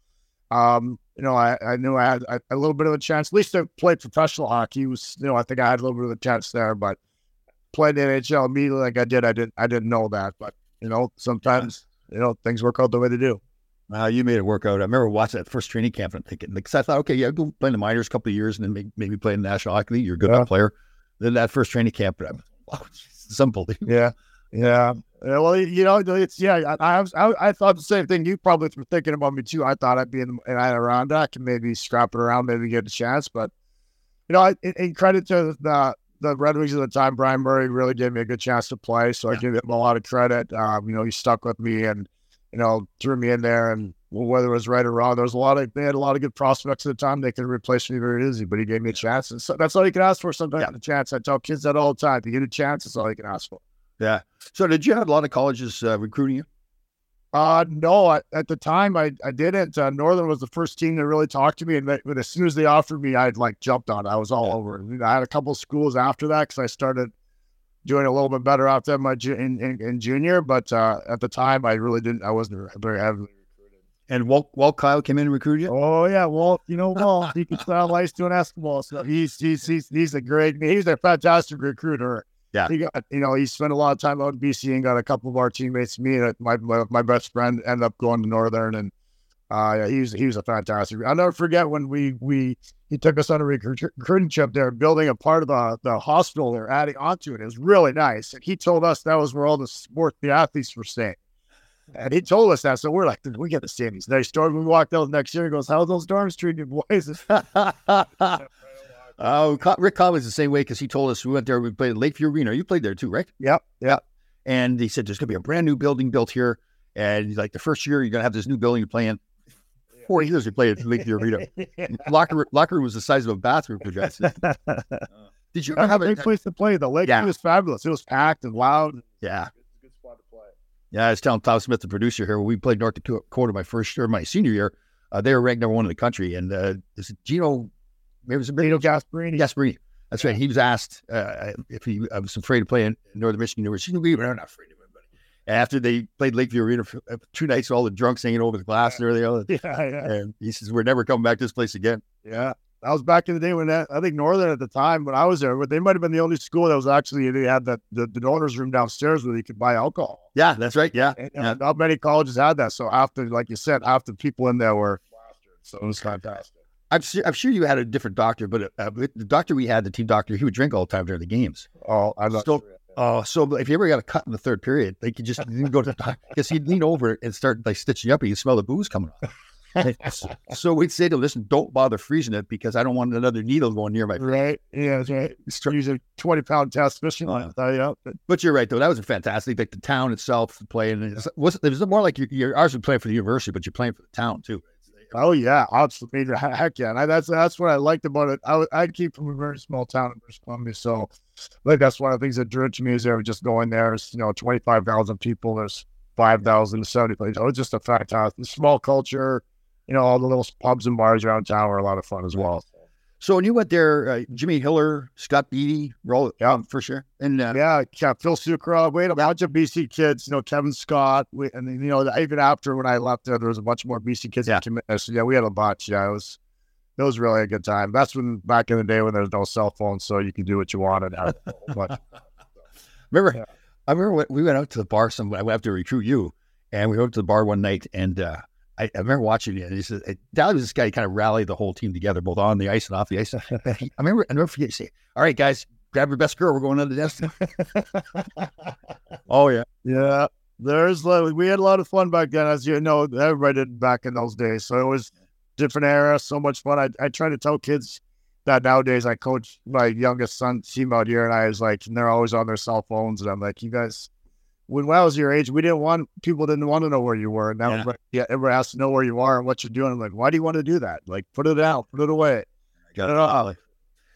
um, you know, I, I knew I had a, a, little bit of a chance, at least to play professional hockey. Was, you know, I think I had a little bit of a chance there, but playing the NHL immediately like I did, I didn't, I didn't know that. But you know, sometimes you know things work out the way they do. Wow, you made it work out. I remember watching that first training camp and thinking, because I thought, okay, yeah, go play in the minors a couple of years and then maybe, maybe play in the National Hockey League. You're a good yeah. player. Then that first training camp, I'm, wow, (laughs) oh, it's unbelievable. Yeah, yeah. Yeah, well, you know, it's yeah. I, I, I, thought the same thing. You probably were thinking about me too. I thought I'd be in, in Adirondack and maybe scrap it around, maybe get a chance. But you know, I, in credit to the the Red Wings at the time, Brian Murray really gave me a good chance to play. So yeah. I give him a lot of credit. Um, you know, he stuck with me and you know threw me in there. And whether it was right or wrong, there was a lot of they had a lot of good prospects at the time. They could replace me very easy, but he gave me a chance. And so that's all you can ask for. Sometimes yeah. a chance. I tell kids that all the time. To get a chance, that's all you can ask for. Yeah. So did you have a lot of colleges uh, recruiting you? Uh, no, I, at the time I, I didn't. Uh, Northern was the first team that really talked to me. And but as soon as they offered me, I'd like jumped on it. I was all yeah. over it. I had a couple schools after that because I started doing a little bit better after my ju- in, in, in, junior. But uh, at the time, I really didn't, I wasn't very heavily recruited. And Walt, Walt Kyle came in and recruited you? Oh, yeah. Walt, you know, Walt, he can sound like doing Eskimo. So he's, he's, he's, he's a great, he's a fantastic recruiter. Yeah. He got, you know, he spent a lot of time out in BC and got a couple of our teammates. Me and my, my, my best friend ended up going to Northern and uh, yeah, he was he was a fantastic. I'll never forget when we we he took us on a recruiting trip there, building a part of the, the hospital they're adding onto it. It was really nice. And he told us that was where all the sports the athletes were staying. And he told us that. So we're like, we get to stay in these nice dorms. We walked out next year. He goes, How's those dorms treating you boys? (laughs) Oh, Rick Conley's the same way because he told us we went there. We played Lakeview Arena. You played there too, right? Yep. Yep. And he said there's going to be a brand new building built here, and he's like the first year you're going to have this new building you're playing. Four years we played at Lakeview Arena. (laughs) locker locker room was the size of a bathroom for (laughs) Did you ever have a great place to play? The lake yeah. was fabulous. It was packed and loud. Yeah. Good spot to play. Yeah, I was telling Tom Smith, the producer here, when we played North Dakota quarter my first year, my senior year, uh, they were ranked number one in the country. And uh, this Gino it was Benito Gasparini. Gasparini. That's right. He was asked uh, if he I was afraid to play in Northern Michigan University. We were not afraid of him, buddy. After they played Lakeview Arena for uh, two nights, all the drunks hanging over the glass yeah. and everything. (laughs) Yeah, yeah. And he says, "We're never coming back to this place again." Yeah. That was back in the day when that, I think Northern at the time when I was there, but they might have been the only school that was actually they had that the, the donors room downstairs where you could buy alcohol. Yeah, that's right. Yeah, And, yeah. uh, not many colleges had that. So after, like you said, after people in there were. So it was fantastic. I'm sure, I'm sure you had a different doctor, but uh, the doctor we had, the team doctor, he would drink all the time during the games. Oh, I'm not So- sure. Oh, so if you ever got a cut in the third period, they could just go to the doctor because (laughs) he'd lean over and start like stitching up, and you smell the booze coming off. (laughs) so we'd say to him, listen, don't bother freezing it because I don't want another needle going near my. Right. Yeah, that's right. Use a 20 pound test fishing line. Uh, yeah. But But you're right, though. That was fantastic. Like the town itself playing. It was, it was more like you're, you're ours was playing for the university, but you're playing for the town too. Oh yeah, absolutely. (laughs) Heck yeah, and I, that's that's what I liked about it. I I came from a very small town in British Columbia, so like that's one of the things that drew to me is there just going there. It's, you know, twenty five thousand people. There's five thousand to seventy places. It was just a fantastic small culture. You know, all the little pubs and bars around town were a lot of fun as well. So when you went there, uh, Jimmy Hiller, Scott Beatty, roll yeah, for sure. And uh, Yeah, yeah, Phil Sucra. We had a bunch of BC kids. You know, Kevin Scott. We, and you know, even after when I left there, there was a bunch more BC kids. Yeah. that came in. So yeah, we had a bunch. Yeah, it was it was really a good time. That's when back in the day when there's no cell phones, so you can do what you wanted. Whole (laughs) remember, Yeah. I remember when we went out to the bar. Some I went to recruit you, and we went to the bar one night, and uh, I, I remember watching it. And he said, Dally was this guy who kind of rallied the whole team together, both on the ice and off the ice. I remember, I never forget. Say, "All right, guys, grab your best girl. We're going on the desk." (laughs) oh yeah, Yeah, there's we had a lot of fun back then, as you know, everybody did back in those days. So it was different era, so much fun. I, I try to tell kids that nowadays I coach my youngest son team out here, and I was like, and they're always on their cell phones, and I'm like, you guys. When I was your age, we didn't want people didn't want to know where you were. And now, Yeah. everybody- yeah, everybody has to know where you are and what you're doing. I'm like, why do you want to do that? Like, put it out, put it away. got it off.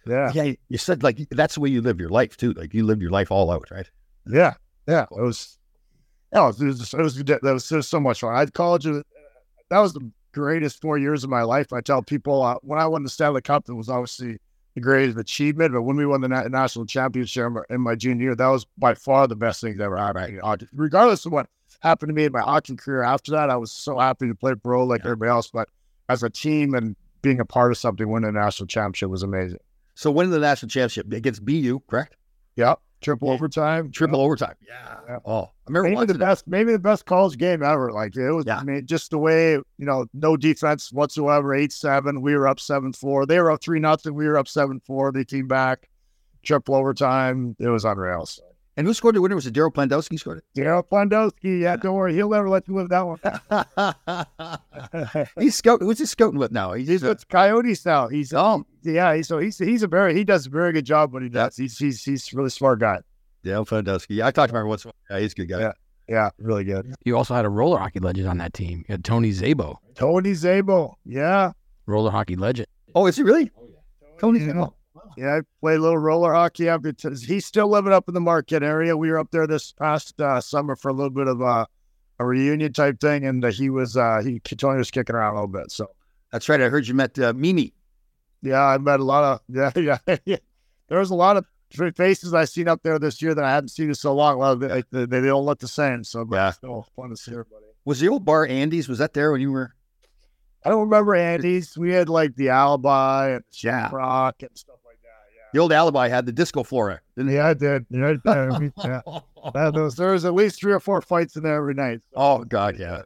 Yeah, yeah. You said like that's the way you live your life too. Like you live your life all out, right? Yeah, yeah. It was, yeah, it was, it was, it was, that was, was so much fun. I had college. uh, That was the greatest four years of my life. I tell people uh, when I won the Stanley Cup, it was obviously the greatest achievement. But when we won the na- national championship in my- junior year, that was by far the best thing that ever happened. I, regardless of what happened to me in my hockey career after that, I was so happy to play pro like everybody else. But as a team and being a part of something, winning a national championship was amazing. So winning the national championship against BU, correct? Yep, triple overtime, Triple overtime. Yeah. Yeah. Oh, I remember maybe the watching that. best, maybe the best college game ever. Like it was, Yeah. I mean, just the way you know, no defense whatsoever. Eight seven, we were up seven four. They were up three nothing. We were up seven four. They came back, triple overtime. It was unreal. So, And who scored the winner? Was it Daryl Plandowski scored it? Daryl Plandowski, yeah, don't worry, he'll never let you live that one. (laughs) he's scouting. Who's he scouting with now? He's, he's with uh, Coyotes now. He's oh, yeah. He's, so he's he's a very he does a very good job. What he does. He's he's he's a really smart guy. Daryl Plandowski. Yeah, I talked to him once. in a while. Yeah, he's a good guy. Yeah. Yeah, really good. You also had a roller hockey legend on that team. You had Tony Szabo, Tony Szabo, yeah. roller hockey legend. Oh, is he really? Oh, Tony. Yeah. Oh. Yeah, I played a little roller hockey up. He's still living up in the Marquette area. We were up there this past uh, summer for a little bit of a, a reunion type thing, and uh, he was uh, he Tony was kicking around a little bit. So That's right. I heard you met uh, Mimi. yeah, I met a lot of (laughs) yeah yeah. yeah. There was a lot of faces I seen up there this year that I hadn't seen in so long. A lot of it, like, they, they don't look the same. So but Yeah. still fun to see everybody. Was the old bar Andy's? Was that there when you were? I don't remember Andy's. We had like the Alibi and Yeah. Rock and stuff like that. Yeah. The old alibi had the disco floor. Didn't he? Yeah, I did. Yeah, I did. We- (laughs) yeah. That- those- there was at least three or four fights in there every night. So Oh God, yeah.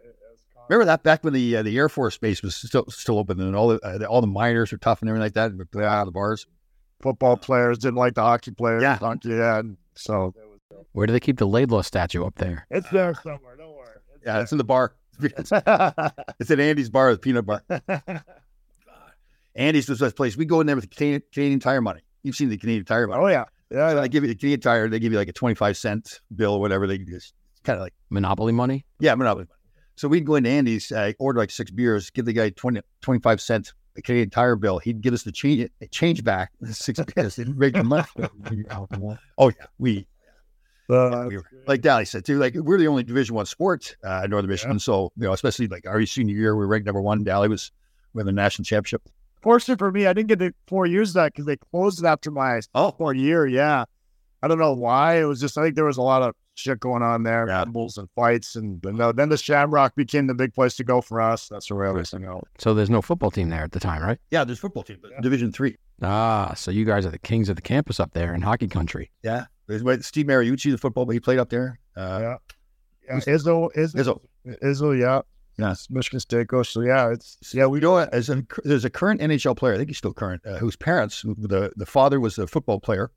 Remember that back when the uh, the Air Force base was still still open and all the uh, the- all the miners were tough and everything like that. But out of the bars. Football players didn't like the hockey players. Yeah. Hockey, yeah. and So Where do they keep the Laidlaw statue up there? it's there somewhere. Don't worry. Yeah, it's in the bar. (laughs) It's, it's at Andy's bar, the peanut bar. (laughs) Andy's was that place. We go in there with Canadian, Canadian Tire money. You've seen the Canadian Tire money. oh yeah, yeah. So they give you the Canadian Tire. They give you like a twenty five cent bill or whatever. They just kind of like Monopoly money? yeah, monopoly money. So we'd go into Andy's, uh, order like six beers, give the guy 20, 25 cents a Canadian Tire bill. He'd give us the change change back six (laughs) beers. Didn't break the money. oh yeah, we Uh, we were, like Dally said too, like we're the only Division One sport uh, in Northern Michigan. So you know, especially like our senior year, we were ranked number one. Dally was with the national championship. Fortunate for me, I didn't get to four years of that because they closed it after my Oh. sophomore year. Yeah, I don't know why. It was just I think there was a lot of shit going on there, yeah. bulls and fights, and then, then the Shamrock became the big place to go for us. That's where I was to go. So there's no football team there at the time, right? Yeah, there's football team, yeah. Division three. Ah, so you guys are the kings of the campus up there in hockey country. Yeah, there's Steve Mariucci, the football, but he played up there. Uh, yeah, yeah. Izzo, Izzo, Izzo, Izzo, yeah. Yes, Michigan State coach. So yeah, it's yeah. We know as a, there's a current NHL player. I think he's still current. Uh, whose parents, the the father was a football player,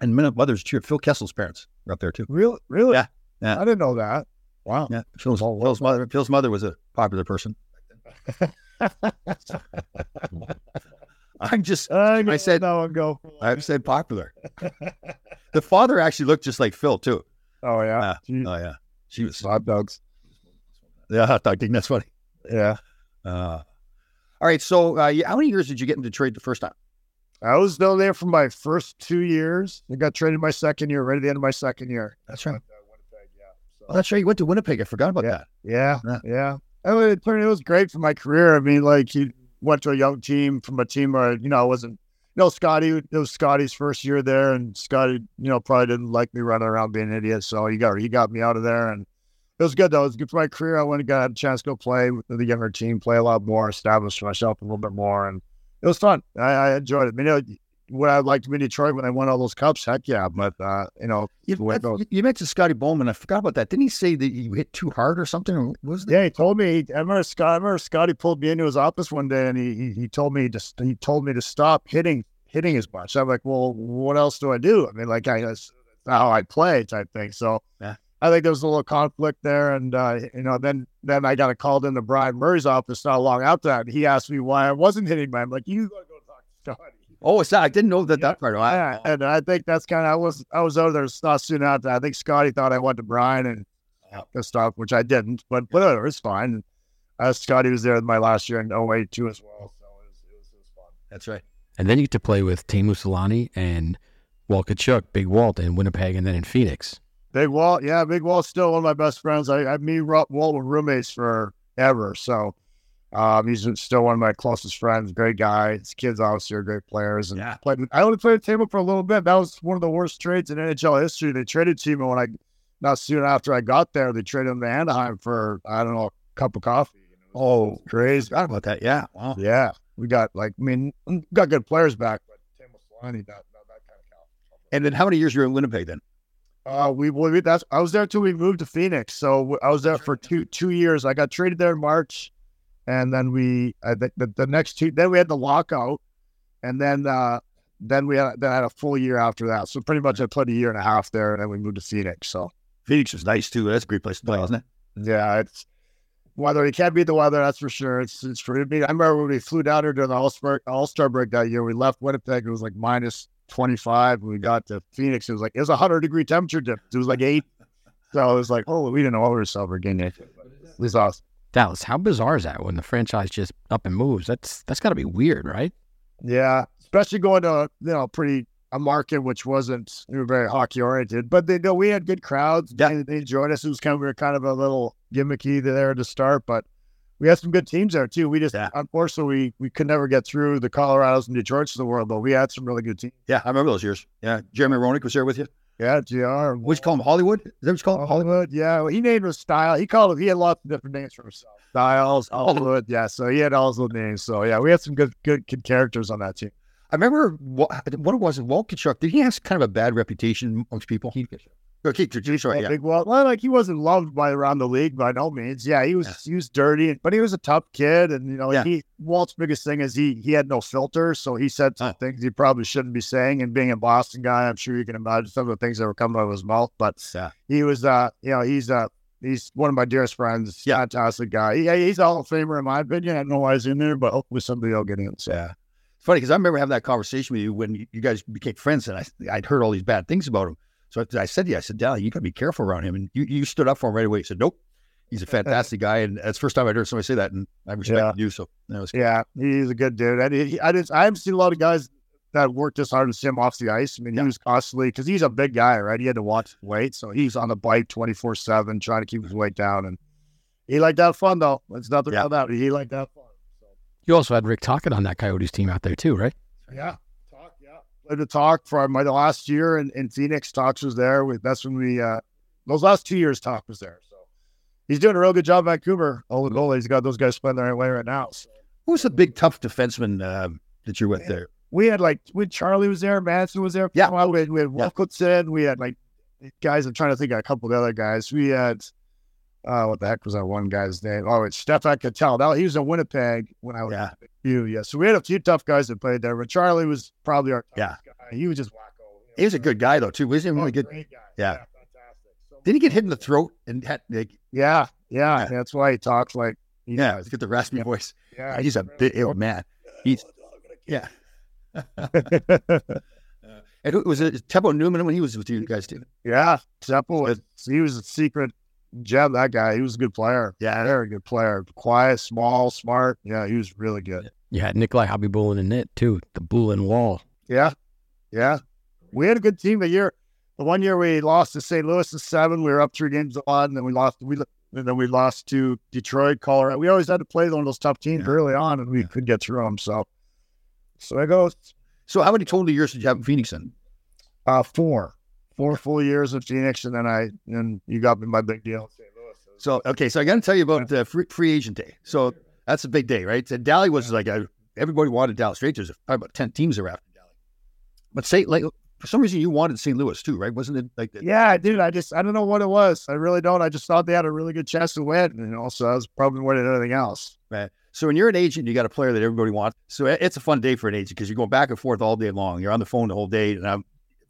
and mother's cheer. Phil Kessel's parents are up there too. Really? Really? Yeah. Yeah. I didn't know that. Wow. Yeah. Phil's, Phil's mother. Phil's mother was a popular person. I'm just. (laughs) I, I said. No, I'm go. I said popular. the father actually looked just like Phil too. (laughs) Oh yeah. Uh, oh yeah. She was hot dogs. Yeah, hot dog thing. That's funny. Yeah. Uh, all right. So, uh, how many years did you get into trade the first time? I was still there for my first two years. I got traded my second year, right at the end of my second year. That's right. Winnipeg, yeah. So, oh, that's right. You went to Winnipeg. I forgot about yeah, that. Yeah, yeah. yeah. I mean, it, it was great for my career. I mean, like he went to a young team from a team where you know I wasn't. You know, Scotty. It was Scotty's first year there, and Scotty, you know, probably didn't like me running around being an idiot. So he got he got me out of there, and it was good though. It was good for my career. I went and got a chance to go play with the younger team, play a lot more, establish myself a little bit more, and it was fun. I, I enjoyed it. I mean, you know, would I like to be in Detroit when I won all those cups? Heck yeah. But, uh, you know, you, you, mentioned Scotty Bowman. I forgot about that. Didn't he say that you hit too hard or something? was Yeah, he told me. I remember, Scott, I remember Scotty pulled me into his office one day and he, he, he told me to he told me to stop hitting hitting as much. I'm like, well, what else do I do? I mean, like, I, that's how I play type thing. So, yeah. I think there was a little conflict there, and uh, you know, then then I got a called into Brian Murray's office not long after that. And he asked me why I wasn't hitting my. I'm like, you gotta go talk to Scotty. Oh, it's. I didn't know that yeah. that part. Yeah, and I think that's kind of I was I was over there not soon after. I think Scotty thought I went to Brian and yeah. stuff, which I didn't, but whatever, it's fine. Uh, Scotty was there my last year in 08 too as well, so it was, it was, it was fun. That's right. And then you get to play with Teemu Selanne and Walt Tkachuk, Big Walt in Winnipeg, and then in Phoenix. Big Walt, yeah, Big Walt's still one of my best friends. I, I me Walt were roommates forever, so um, he's still one of my closest friends. Great guy. His kids obviously are great players. And yeah. played. I only played table for a little bit. That was one of the worst trades in NHL history. They traded Teemu when I, not soon after I got there, they traded him to Anaheim for I don't know a cup of coffee. Oh, crazy! Forgot about that. Yeah. Wow. Yeah, we got like I mean, got good players back, but Teemu Selanne, not, not that kind of count. And then how many years were you in Winnipeg then? Uh, we, we that's I was there till we moved to Phoenix. So I was there for two two years. I got traded there in March. And then we uh, the, the, the next two then we had the lockout. And then uh then we had then had a full year after that. So pretty much i played a year and a half there and then we moved to phoenix so. Phoenix was nice too. That's a great place to play isn't it? Yeah it's weather you can't beat the weather that's for sure. It's it's for me i remember when we flew down here during the all-star all-star break that year we left winnipeg it was like minus 25 when we got to phoenix it was like it was a 100 degree temperature difference it was like eight so it was like oh we didn't know what we were celebrating it was awesome Dallas, how bizarre is that when the franchise just up and moves? That's that's got to be weird, right? Yeah, especially going to you know pretty a market which wasn't we very hockey oriented, but they you know we had good crowds. Yeah. They, they enjoyed us. It was kind of we were kind of a little gimmicky there to start, but we had some good teams there too. We just yeah. unfortunately we, we could never get through the Colorados and Detroits of the world, but we had some really good teams. Yeah, I remember those years. Yeah, Jeremy Roenick was there with you. Yeah, JR. Which call him Hollywood? Is that what you call him? Hollywood? Yeah. Well, he named him Style. He called him, he had lots of different names for himself. Styles, Hollywood. Yeah. So he had all those names. So yeah, we had some good, good, good characters on that team. I remember what, what it was, Walt Tkachuk, did he have kind of a bad reputation amongst people? Keith Tkachuk. Okay, Detroit, yeah. Big. Well, like he wasn't loved by around the league by no means. Yeah, he was yeah. he was dirty, but he was a tough kid, and you know, yeah. he Walt's biggest thing is he he had no filter, so he said some oh. things he probably shouldn't be saying. And being a Boston guy, I'm sure you can imagine some of the things that were coming out of his mouth. But yeah. he was, uh, you know, he's uh he's one of my dearest friends. Yeah. fantastic guy. He, he's a Hall of Famer in my opinion. I don't know why he's in there, but hopefully somebody will get in. So. Yeah. It's funny because I remember having that conversation with you when you guys became friends, and I I'd heard all these bad things about him. So I said to you, I said, Dally, you got to be careful around him. And you, you stood up for him right away. You said, nope, he's a (laughs) fantastic guy. And that's the first time I heard somebody say that. And I respect yeah. you. So that was Yeah, he's a good dude. And he, I, just, I haven't seen a lot of guys that worked this hard as him off the ice. I mean, yeah. he was constantly, because he's a big guy, right? He had to watch weight. So he's on the bike 24 7, trying to keep his weight down. And he liked that fun, though. It's nothing yeah. about that. He liked that fun. So. You also had Rick Tocchet on that Coyotes team out there, too, right? Yeah to talk for my last year in, in Phoenix. Talks was there. With that's when we uh, those last two years, Talk was there. So he's doing a real good job, Vancouver. All the goalies got those guys playing the right way right now. So. Who's the big tough defenseman uh, that you're with there? We had like when Charlie was there, Manson was there. Yeah, we had, we had Wilkinson. We had like guys. I'm trying to think of a couple of the other guys. We had uh, what the heck was that one guy's name? Oh, it's Stefan Cattell. That he was in Winnipeg when I was yeah. you. Yeah, so we had a few tough guys that played there, but Charlie was probably our yeah. guy. He was just wacko. You know, he was a good guy though too. Wasn't he really good? Guy. Yeah. yeah so, Did he get hit in the throat and had like? Yeah, yeah. yeah. That's why he talks like. Yeah, he's got the raspy yeah. voice. Yeah, he's a bit old man. He's (laughs) yeah. (laughs) and who was it Teppo Numminen when he was with you guys too? Yeah, Teppo was he was a secret gem. That guy, he was a good player. Yeah, very good player. Quiet, small, smart. Yeah, he was really good. You had Nikolai Khabibulin in it too, the Bulin Wall. Yeah, yeah. We had a good team that year. The one year we lost to St. Louis in seven, we were up three games to one, and then we lost. We and then we lost to Detroit, Colorado. We always had to play one of those tough teams yeah. early on, and we yeah. could get through them. So, so it goes. So, how many total years did you have in Phoenix then? Uh, four, four full years in Phoenix, and then I and you got me my big deal in St. Louis. So, okay, so I got to tell you about the free, free agent day. So that's a big day, right? And Dally was like a, everybody wanted Dallas straight. There's probably about ten teams were after Dally, but say like for some reason you wanted St. Louis too, right? Wasn't it like that? Yeah, dude. I just I don't know what it was. I really don't. I just thought they had a really good chance to win, and also I was probably more than anything else. Right. So when you're an agent, you got a player that everybody wants. So it's a fun day for an agent because you're going back and forth all day long. You're on the phone the whole day, and I'm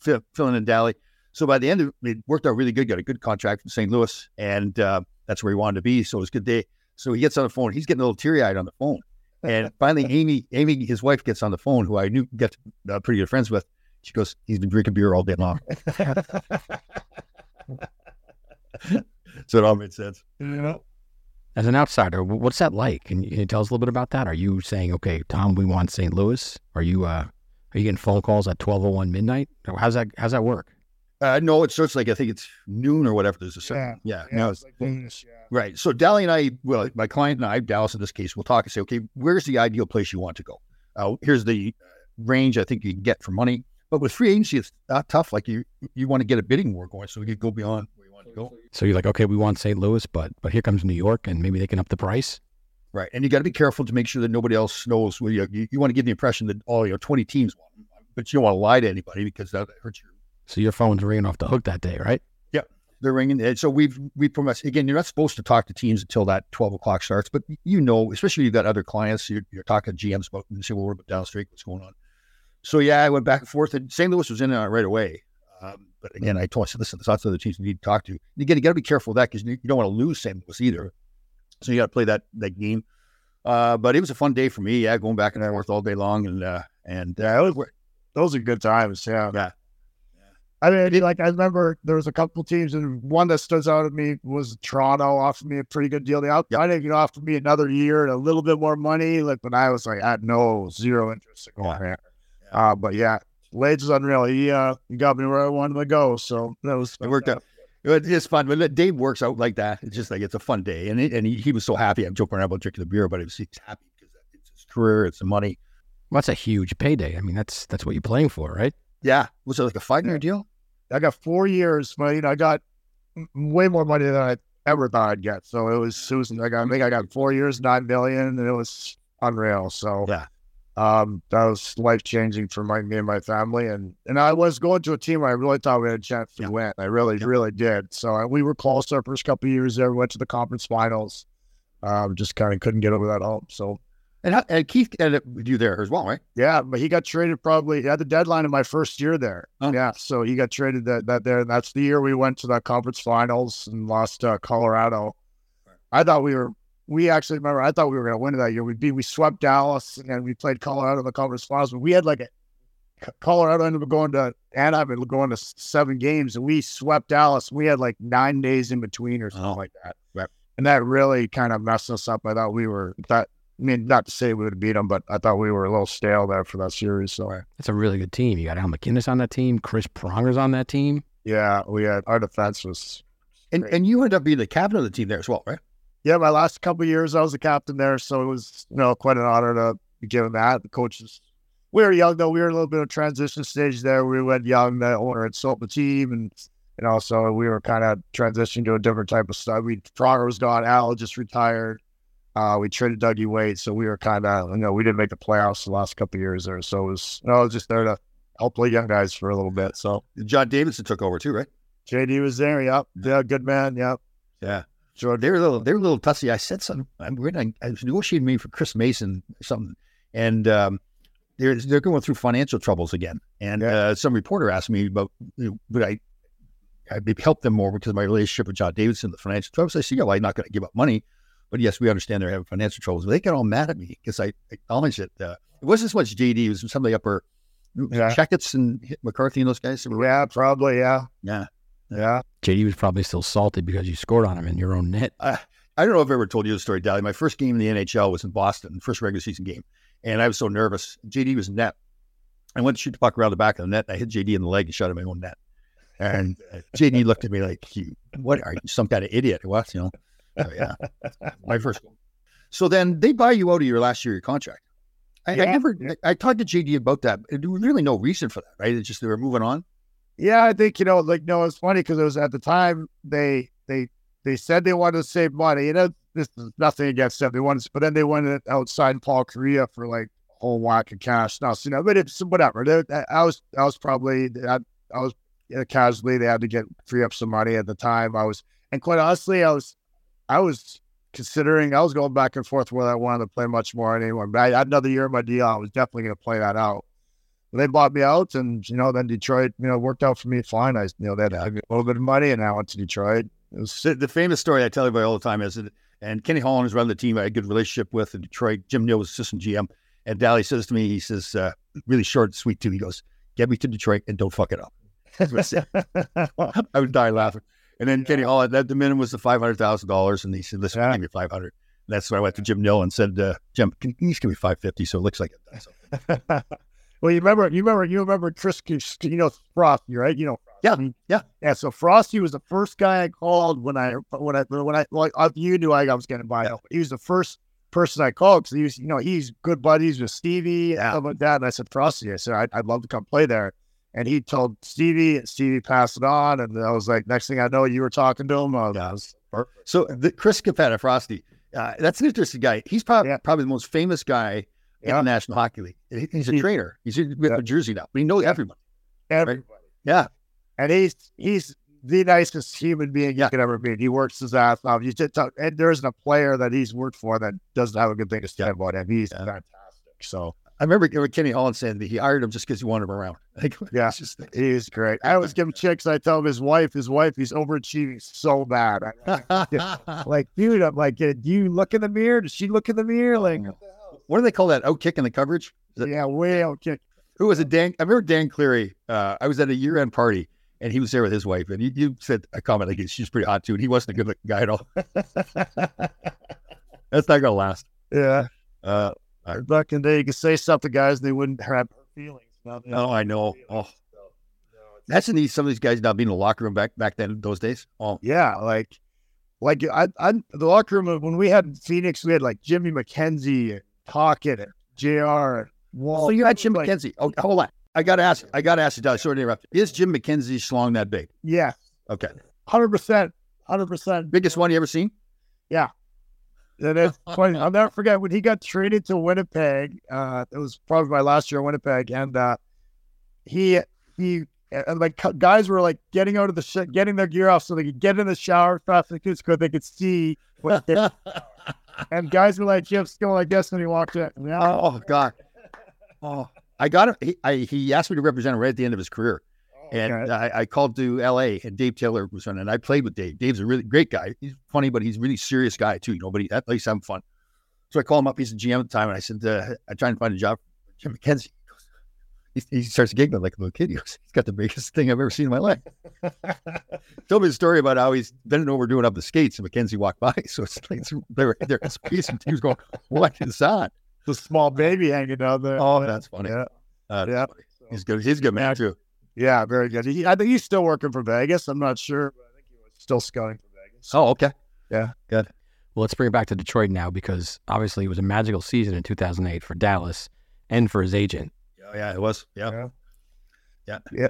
f- filling in Dally. So by the end of it, it worked out really good. Got a good contract from St. Louis, and uh, that's where he wanted to be. So it was a good day. So he gets on the phone. He's getting a little teary eyed on the phone. And (laughs) finally, Amy, Amy, his wife, gets on the phone, who I knew get uh, pretty good friends with. She goes, "He's been drinking beer all day long." (laughs) so it all made sense. You know, as an outsider, what's that like? Can you, can you, tell us a little bit about that? Are you saying, "Okay, Tom, we want St. Louis"? Are you uh, are you getting phone calls at twelve oh one midnight? How's that How's that work? Uh, no, it starts like I think it's noon or whatever. There's a certain, yeah, yeah, no, it's like noonish, yeah. right. So Dally and I, well, my client and I, Dallas in this case, we'll talk and say, okay, where's the ideal place you want to go? Uh, here's the range I think you can get for money. But with free agency, it's not tough. Like you, you want to get a bidding war going, so we could go beyond where you want to go. So you're like, okay, we want St. Louis, but but here comes New York, and maybe they can up the price. Right, and you got to be careful to make sure that nobody else knows. Well, you, you, you want to give the impression that all your 20 teams want them, but you don't want to lie to anybody because that hurts your so your phone's ringing off the hook that day, right? Yeah, they're ringing. So we've we promise again. You're not supposed to talk to teams until that 12 o'clock starts, but you know, especially you've got other clients. You're, you're talking to GMs about and say, well, we're down the street. What's going on? So yeah, I went back and forth, and St. Louis was in on it right away. Um, but again, I told I said, listen, there's lots of other teams you need to talk to. And again, you got to be careful of that because you don't want to lose St. Louis either. So you got to play that that game. Uh, but it was a fun day for me. Yeah, going back and forth all day long, and uh, and was, those are good times. Yeah, yeah. I mean, like I remember there was a couple teams, and one that stood out to me was Toronto offered me a pretty good deal. They out, yep. I think it offered me another year and a little bit more money. Like, but I was like, I had no zero interest in going yeah. Uh, but yeah, Lades is unreal. He uh, he got me where I wanted to go, so that was it worked out. It's fun. When Dave works out like that, it's just like it's a fun day, and it, and he, he was so happy. I'm joking around about drinking the beer, but he was, he's happy because it's his career, it's the money. Well, that's a huge payday. I mean, that's that's what you're playing for, right? Yeah. Was it like a five year deal? I got four years, but you know, I got way more money than I ever thought I'd get. So it was, Susan. was I got, I think I got four years, nine million, and it was unreal. So yeah, um, that was life changing for my me and my family. And and I was going to a team where I really thought we had a chance to yeah. win. I really, yeah. really did. So uh, we were close our first couple years there. We went to the conference finals. Um, just kind of couldn't get over that hump. So and, and Keith ended up with you there as well, right? Yeah, but he got traded probably at the deadline of my first year there. Oh. Yeah, so he got traded that, that there. And that's the year we went to the conference finals and lost uh, Colorado. I thought we were. We actually remember. I thought we were going to win that year. We beat. We swept Dallas and we played Colorado in the conference finals. But we had like a Colorado ended up going to Anaheim and going to seven games, and we swept Dallas. We had like nine days in between or something oh. like that. Right. And that really kind of messed us up. I thought we were that I mean, not to say we would have beat them, but I thought we were a little stale there for that series. So it's a really good team. You got Al MacInnis on that team. Chris Pronger's on that team. Yeah, we had our defense was. And and you ended up being the captain of the team there as well, right? Yeah, my last couple years I was the captain there, so it was you know quite an honor to be given that. The coaches, we were young though. We were a little bit of transition stage there. We went young. The owner had sold the team, and You know, so we were kind of transitioning to a different type of stuff. We Pronger was gone, Al just retired. Uh, we traded Dougie Weight, so we were kind of, you know, we didn't make the playoffs the last couple years there. So it was, you know, was just there to help play young guys for a little bit. So John Davidson took over too, right? JD was there. Yep. Yeah, good man. Yep. Yeah. So they're a little, they're a little tussy. I said something. I'm going I was negotiating me for Chris Mason or something, and um, they're they're going through financial troubles again. And yeah. uh, some reporter asked me about, you know, would I, I help them more because of my relationship with John Davidson, the financial troubles. I said, yeah, well, I'm not going to give up money, but yes, we understand they're having financial troubles. But they get all mad at me because I acknowledged it. Uh, it wasn't as much JD; it was some of the upper yeah. Checketts and McCarthy and those guys. Yeah, probably. Yeah. Yeah. Yeah. JD was probably still salty because you scored on him in your own net. Uh, I don't know if I've ever told you the story, Dally. My first game in the NHL was in Boston, first regular season game. And I was so nervous. JD was in net. I went to shoot the puck around the back of the net. I hit JD in the leg and shot him in my own net. And JD looked at me like, you, what are you, some kind of idiot? What, you know? So, yeah. (laughs) my first goal. So then they buy you out of your last year of your contract. I, yeah. I never, I, I talked to JD about that. There was really no reason for that, right? It's just they were moving on. Yeah, I think you know, like no, it's funny because it was at the time they they they said they wanted to save money. You know, this is nothing against them. They wanted, but then they went outside Paul Kariya for like a whole whack of cash. Now, you know, but it's whatever. They, I was I was probably I, I was you know, casually they had to get free up some money at the time. I was, and quite honestly, I was I was considering I was going back and forth whether I wanted to play much more anymore. But I had another year of my deal. I was definitely going to play that out they bought me out, and you know, then Detroit, you know, worked out for me fine. I, you know, they had a little bit of money, and I went to Detroit. It was the famous story I tell everybody all the time is that, and Kenny Holland is running the team I had a good relationship with in Detroit. Jim Nill was assistant GM, and Dally says to me, he says, uh, really short, sweet too. He goes, "Get me to Detroit and don't fuck it up." (laughs) I would die laughing. And then Kenny Holland, that the minimum was the five hundred thousand dollars, and he said, "Listen, yeah. give me five hundred. That's when I went to Jim Nill and said, uh, "Jim, can you give me five fifty? So it looks like it does." (laughs) Well, you remember, you remember, you remember Chris, you know Frosty, right? You know, yeah, yeah, yeah. So Frosty was the first guy I called when I when I when I like you knew I was getting by. Yeah. He was the first person I called because he was, you know, he's good buddies with Stevie yeah. and stuff like that. And I said, Frosty, I said, I'd, I'd love to come play there. And he told Stevie, and Stevie passed it on. And I was like, next thing I know, you were talking to him. I was, so the Chris Capetta, Frosty, uh, that's an interesting guy. He's probably yeah. probably the most famous guy in the National Hockey League. He's a he, trainer. He's with yeah. Jersey now, but he knows everybody. Everybody. Right? Yeah. And he's he's the nicest human being yeah. you could ever meet. He works his ass off. You just talk, and there isn't a player that he's worked for that doesn't have a good thing to say yeah. about him. He's yeah. fantastic. So I remember Kenny Holland saying that he hired him just because he wanted him around. (laughs) Like, yeah, just, he's great. I always give him chicks. I tell him his wife, his wife, he's overachieving so bad. (laughs) like, dude, I'm like, do you look in the mirror? Does she look in the mirror? Like, what do they call that? Out kick in the coverage? That, yeah, way out kick. Who was it? Dan. I remember Dan Cleary. Uh, I was at a year end party and he was there with his wife. And you, you said a comment like she's pretty hot too. And he wasn't a good looking guy at all. (laughs) That's not gonna last. Yeah. Uh, back in the day, you could say something, guys, they wouldn't have oh, feelings. oh, I know. Oh. That's in these some of these guys not being in the locker room back back then those days. Oh yeah, like like I, I the locker room when we had Phoenix, we had like Jimmy McKenzie and JR. Wall. So you had Jim like, McKenzie. Oh, hold on. I got to ask. I got to ask you, Doug. Sorry to interrupt. Is Jim McKenzie schlong that big? Yeah. Okay. Hundred percent. Hundred percent. Biggest one you ever seen? Yeah. And it's funny. I'll never forget when he got traded to Winnipeg. Uh, it was probably my last year in Winnipeg, and uh, he he and like guys were like getting out of the sh- getting their gear off so they could get in the shower fast as they could. They could see what (laughs) and guys were like, Jim Skill, I guess, when he walked in. Yeah. Oh, God. Oh, I got him. He, I, he asked me to represent him right at the end of his career. Oh, and okay. I, I, called to LA and Dave Taylor was on, and I played with Dave. Dave's a really great guy. He's funny, but he's a really serious guy too, you know, but he, at least having fun. So I called him up. He's a GM at the time. And I said, uh, I'm trying to find a job for Jim McKenzie he, he starts giggling like a little kid. He goes, (laughs) he's got the biggest thing I've ever seen in my life. (laughs) Told me the story about how he's bending over doing up the skates, and McKenzie walked by. (laughs) So it's like they're there in space, and he was going, "What is that?" The small baby hanging out there. Oh, that's funny. Yeah, uh, yeah. He's good. He's a good man too. Yeah, very good. He, I think he's still working for Vegas. I'm not sure, but I think he was still scouting for Vegas. Oh, okay. Yeah, good. Well, let's bring it back to Detroit now because obviously it was a magical season in 2008 for Dallas and for his agent. Oh, yeah, it was. Yeah. yeah. Yeah.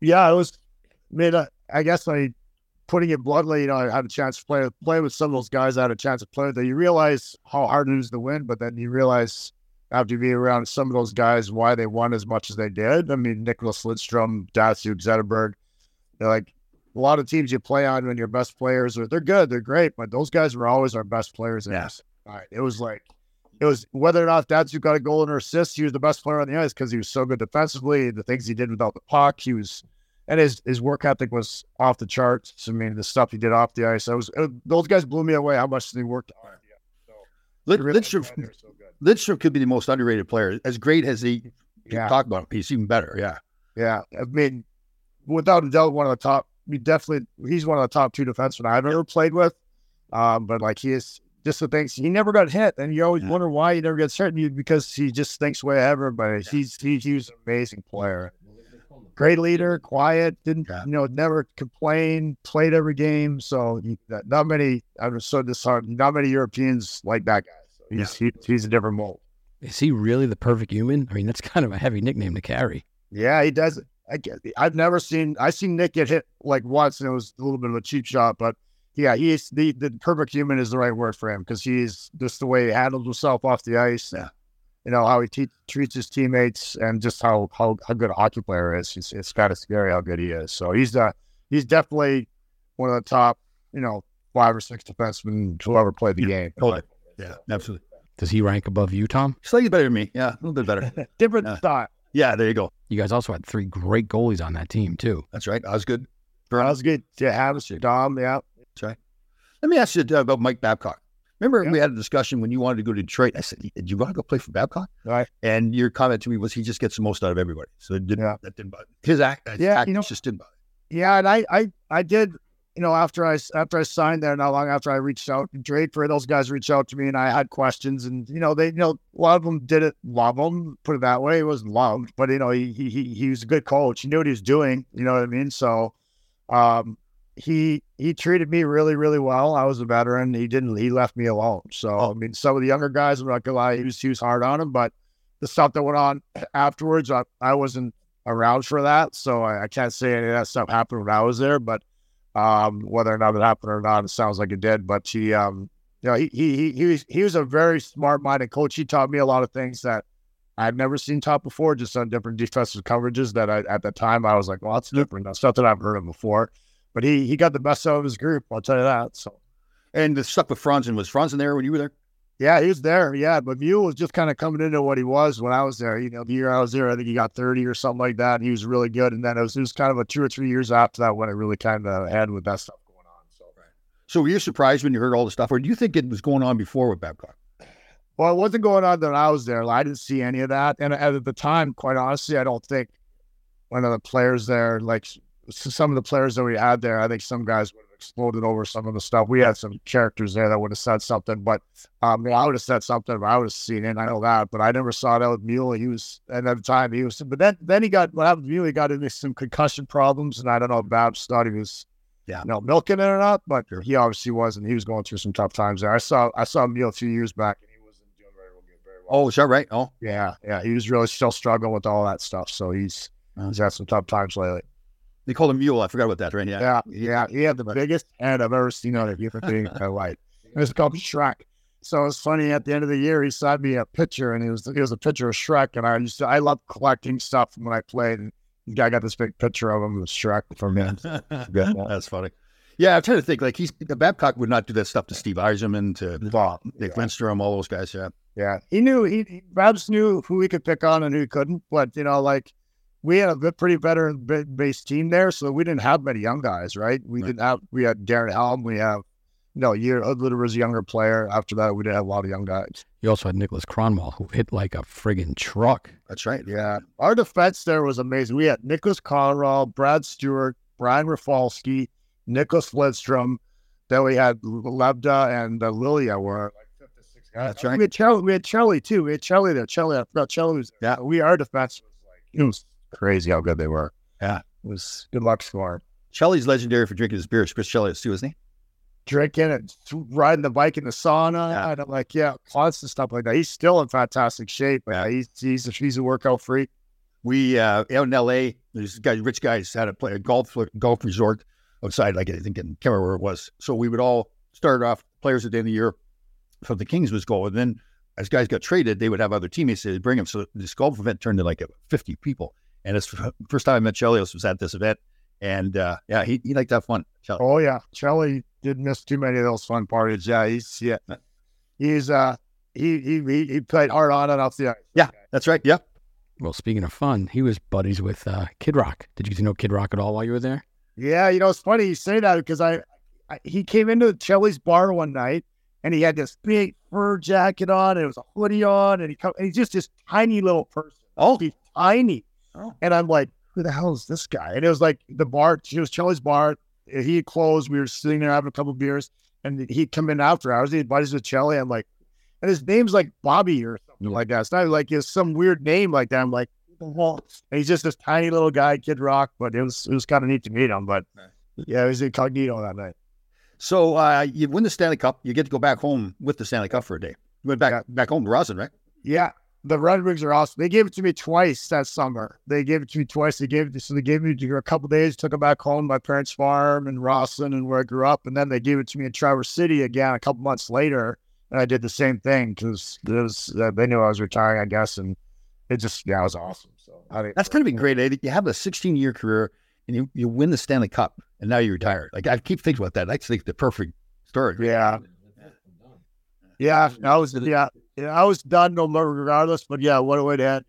Yeah. I was, I mean, I, I guess I, putting it bluntly, you know, I had a chance to play play with some of those guys. I had a chance to play with. That you realize how hard it is to win, but then you realize after being around some of those guys why they won as much as they did. I mean, Nicholas Lidstrom, Datsyuk, Zetterberg, they're like a lot of teams you play on when your best players are they're good, they're great, but those guys were always our best players. Yeah. All right. It was like it was whether or not Datsyuk got a goal and assist, he was the best player on the ice because he was so good defensively. The things he did without the puck, he was and his his work ethic was off the charts. I mean, the stuff he did off the ice, I was it, those guys blew me away how much they worked on. So, Lid, Lidstrom, so Lidstrom could be the most underrated player. As great as he yeah. talk about him, he's even better. Yeah, yeah. I mean, without a doubt, one of the top. Definitely he's one of the top two defensemen I've ever played with. Um, but like he is just the things he never got hit, and you always yeah. wonder why he never gets hit because he just thinks way ahead of everybody. Yeah. He's he, he was an amazing player, great leader, quiet, didn't yeah. you know never complain, played every game. So not many. I'm so disheartened. Not many Europeans like that guy. So he's he, he's a different mold. Is he really the perfect human? I mean, that's kind of a heavy nickname to carry. Yeah, he does. I get. I've never seen. I seen Nick get hit like once, and it was a little bit of a cheap shot, but yeah, he's the, the perfect human is the right word for him because he's just the way he handles himself off the ice. Yeah. You know, how he te- treats his teammates and just how, how, how good a hockey player is. It's, it's kind of scary how good he is. So he's the, he's definitely one of the top, you know, five or six defensemen to ever play the yeah. game. Totally. Yeah, absolutely. Does he rank above you, Tom? Slightly better than me. Yeah, a little bit better. (laughs) Different uh, style. Yeah, there you go. You guys also had three great goalies on that team, too. That's right. Osgood. Osgood. Yeah, Havas, Dom. Yeah. That's right. Let me ask you uh, about Mike Babcock. Remember, yeah. we had a discussion when you wanted to go to Detroit. I said, "Did you want to go play for Babcock?" Right. And your comment to me was, "He just gets the most out of everybody." So it didn't, yeah. that didn't bother his act. His yeah, you know, just didn't bother. Yeah, and I, I, I did. You know, after I after I signed there, not long after I reached out, Drake for those guys reached out to me, and I had questions, and you know, they, you know, a lot of them didn't love him. Put it that way, he wasn't loved, but you know, he he he was a good coach. He knew what he was doing. You know what I mean? So, um, he he treated me really really well. I was a veteran. He didn't. He left me alone. So I mean, some of the younger guys, I'm not gonna lie, he was he was hard on him. But the stuff that went on (clears throat) afterwards, I, I wasn't around for that, so I, I can't say any of that stuff happened when I was there. But um, whether or not it happened or not, it sounds like it did. But he, um, you know, he he he was he was a very smart minded coach. He taught me a lot of things that I've never seen taught before, just on different defensive coverages. That I at the time I was like, well, that's different. That's stuff that I've heard of before but he he got the best out of his group. I'll tell you that. So, and the stuff with Franzen was Franzen there when you were there? Yeah, he was there. Yeah, but Mule was just kind of coming into what he was when I was there. You know, the year I was there, I think he got thirty or something like that. And he was really good. And then it was, it was kind of a two or three years after that when it really kind of had with that stuff going on. So, right. So, were you surprised when you heard all the stuff, or do you think it was going on before with Babcock? Well, it wasn't going on that I was there. I didn't see any of that. And at the time, quite honestly, I don't think one of the players there like some of the players that we had there, I think some guys would have exploded over some of the stuff. We had some characters there that would have said something, but um, I would have said something I would have seen it. I know that, but I never saw that with Mule. He was, and at the time he was, but then then he got what happened. Mule he got into some concussion problems, and I don't know if Babs thought he was, yeah, you know, milking it or not, but he obviously was, and He was going through some tough times there. I saw I saw Muley a few years back, and he wasn't doing very well. Very well. Oh, is that right? Oh, yeah, yeah. He was really still struggling with all that stuff. So he's he's had some tough times lately. They called him Mule. I forgot about that, right? Yeah. Yeah. Yeah. He had the biggest head I've ever seen on a human being in my life. It was called Shrek. So it's funny. At the end of the year, he signed me a picture, and it was it was a picture of Shrek. And I used to I love collecting stuff when I played. And the guy got this big picture of him with Shrek for me. yeah, (laughs) that's funny. Yeah, I'm trying to think. Like he's the Babcock would not do that stuff to Steve Yzerman, to Bob, Nick yeah. Lidstrom, all those guys. Yeah, yeah. He knew he Babs knew who he could pick on and who couldn't. But you know, like we had a pretty veteran based team there, so we didn't have many young guys, right? We right. didn't have. We had Darren Helm. We have no, year little was a younger player. After that, we didn't have a lot of young guys. You also had Nicholas Kronwall, who hit like a friggin' truck. That's right. Yeah, our defense there was amazing. We had Nicholas Kronwall, Brad Stuart, Brian Rafalski, Nicholas Lidstrom. Then we had Lebda and uh, Lilja were like fifth to sixth guys. That's right. We had Charlie. We had Charlie too. We had Charlie there. Charlie. I forgot Charlie was. There. Yeah. We our defense was like it was crazy how good they were. Yeah. It was good luck scoring. Chelly's legendary for drinking his beer. Chris Shelley too, isn't he? Drinking it, riding the bike in the sauna. Yeah. And I'm like, yeah, constant stuff like that. He's still in fantastic shape. Yeah. He's, he's, a, he's a workout freak. We, uh, out in LA, there's guys, rich guys had a, play, a golf, golf resort. outside, like I think in can't remember where it was. So we would all start off players at the end of the year for the Kings was go, and then as guys got traded, they would have other teammates they'd bring them. So this golf event turned to like 50 people. And it's first time I met Chelios was at this event. And uh, yeah, he, he liked to have fun. Chelly. Oh yeah, Chelly didn't miss too many of those fun parties. Yeah, he's yeah, he's uh he he he played hard on and off the ice. Yeah, that's right. Yeah. Well, speaking of fun, he was buddies with uh, Kid Rock. Did you know Kid Rock at all while you were there? Yeah, you know it's funny you say that because I, I he came into Chelly's bar one night and he had this big fur jacket on and it was a hoodie on and he come, and he's just this tiny little person. Oh, he's tiny. Oh. And I'm like, who the hell is this guy? And it was like the bar, it was Chelly's bar. He had closed. We were sitting there having a couple beers and he'd come in after hours. He had buddies with Chelly. I'm like, and his name's like Bobby or something like that. It's not like it's some weird name like that. I'm like, and he's just this tiny little guy, Kid Rock. But it was it was kind of neat to meet him. But yeah, it was incognito that night. So uh, you win the Stanley Cup. You get to go back home with the Stanley Cup for a day. You went back yeah. back home to Rossland, right? Yeah. The Red Wings are awesome. They gave it to me twice that summer. They gave it to me twice. They gave it to, so they gave me a couple days, took it back home, my parents' farm in Rossland and where I grew up, and then they gave it to me in Traverse City again a couple months later, and I did the same thing because uh, they knew I was retiring, I guess, and it just yeah, it was awesome. So I that's kind of been great. You have a 16 year career and you, you win the Stanley Cup, and now you're retired. Like I keep thinking about that. I think the perfect story. Yeah. Yeah, I was yeah, yeah, I was done no more regardless. But yeah, what a way to end.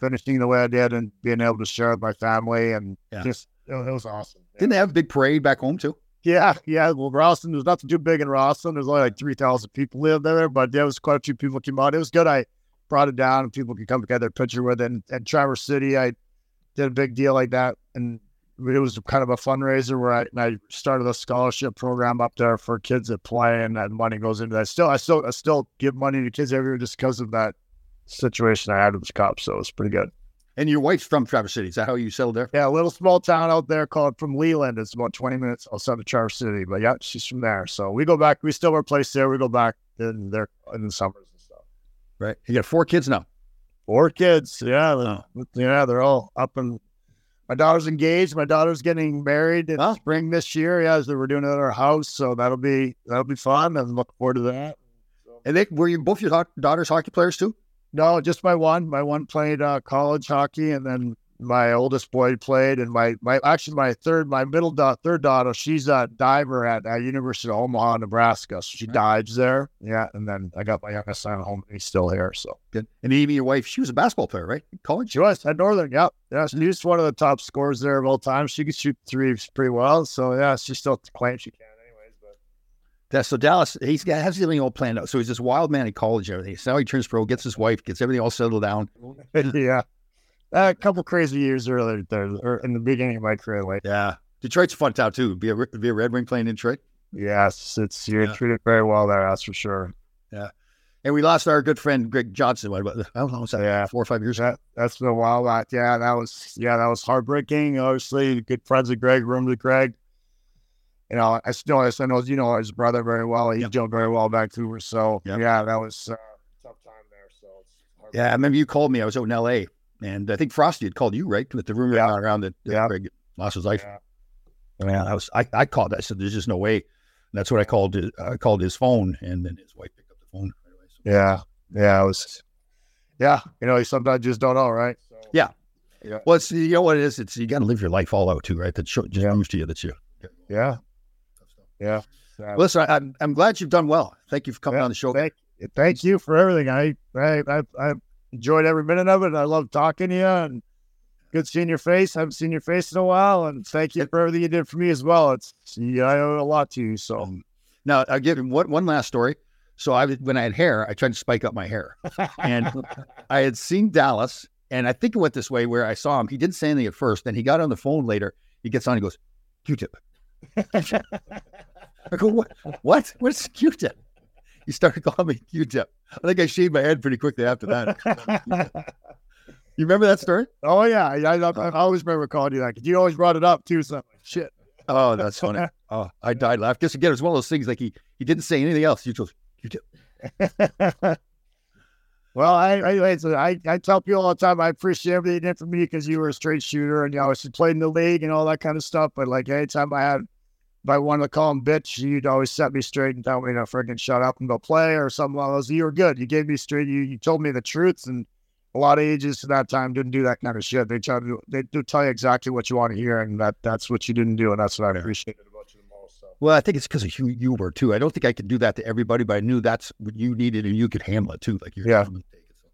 Finishing the way I did and being able to share with my family and yeah. just it, it, was awesome. Didn't they have a big parade back home too? Yeah, yeah. Well, Rossland, there's nothing too big in Rossland. There's only like three thousand people live there, but there was quite a few people came out. It was good. I brought it down and people could come together, picture with it. And, and Traverse City, I did a big deal like that, and it was kind of a fundraiser where I, I, started a scholarship program up there for kids that play, and that money goes into that. Still, I still, I still give money to kids every year just because of that situation I had with the cops. So it's pretty good. And your wife's from Traverse City. Is that how you settled there? Yeah, a little small town out there called from Leland. It's about 20 minutes outside of Traverse City. But yeah, she's from there. So we go back. We still have a place there. We go back in there in the summers and stuff. Right. You got four kids now. Four kids. Yeah. Oh. Yeah. They're all up and my daughter's engaged. My daughter's getting married in huh? spring this year. Yeah, so we're doing it at our house, so that'll be that'll be fun. I'm looking forward to that. And they were you both your daughters hockey players too? No, just my one. My one played uh, college hockey, and then my oldest boy played, and my my actually my third my middle da- third daughter she's a diver at, at University of Omaha, Nebraska. So she right. dives there. Yeah, and then I got my youngest son at home. He's still here. So good. And Amy, your wife, she was a basketball player, right? College. She was at Northern. Yep. Yeah, She was one of the top scorers there of all time. She could shoot threes pretty well. So yeah, she still claims she can. anyways. But yeah, so Dallas, he's got has everything all planned out. So he's this wild man in college, everything. So now he turns pro, gets his wife, gets everything all settled down. (laughs) yeah a couple crazy years earlier there, or in the beginning of my career. Like, yeah, Detroit's a fun town too. Be a be a Red Wing playing in Detroit. Yes, it's you're yeah. treated very well there. That's for sure. Yeah, and we lost our good friend Greg Johnson. What about how long was that? Yeah, four or five years. That, that's been a while back. Yeah, that was yeah, that was heartbreaking. Obviously, good friends with Greg, roomed with Greg. You know, I still I know you know his brother very well. He's yep. doing very well back to her. So yep. yeah, that was uh, tough time there. So yeah, I remember you called me. I was out in L.A. And I think Frosty had called you, right? With the rumor yeah. around that, that yeah. Greg lost his life. Yeah. Man, I was I, I called. I said, "There's just no way." And that's what I called. His, I called his phone, and then his wife picked up the phone. So. Yeah, yeah, it was. Yeah, you know, you sometimes just don't know, right? So, yeah, yeah. Well, it's you know what it is. It's you got to live your life all out too, right? That show, just yeah. to you that you. Yeah. Yeah. Listen, I, am I'm glad you've done well. Thank you for coming yeah, on the show. Thank, thank you for everything. I I I, I enjoyed every minute of it. I love talking to you and good seeing your face. I haven't seen your face in a while, and thank you for everything you did for me as well. It's yeah, I owe a lot to you. So um, now I'll give him one, one last story. So I when I had hair, I tried to spike up my hair, and (laughs) I had seen Dallas, and I think it went this way where I saw him. He didn't say anything at first, then he got on the phone later. He gets on, he goes, "Q-tip." (laughs) I go, "What? What? What's Q-tip?" He started (laughs) calling me Q-tip. I think I shaved my head pretty quickly after that. (laughs) you remember that story? Oh yeah, I, I, I uh-huh. always remember calling you that because you always brought it up too. So like, shit. Oh, that's funny. (laughs) Oh, I died laughing. Just again, it was one of those things like he he didn't say anything else. You just did. Well, I I, I I tell people all the time I appreciate everything you did for me because you were a straight shooter and you always played in the league and all that kind of stuff. But like anytime I had, if I wanted to call him bitch, you'd always set me straight and tell me to freaking shut up and go play or something like those. You were good. You gave me straight. You you told me the truth and a lot of ages at that time didn't do that kind of shit. They try to they do tell you exactly what you want to hear, and that that's what you didn't do, and that's what I appreciated about you the most. So. Well, I think it's because of who you were too. I don't think I could do that to everybody, but I knew that's what you needed, and you could handle it too. Like you're yeah,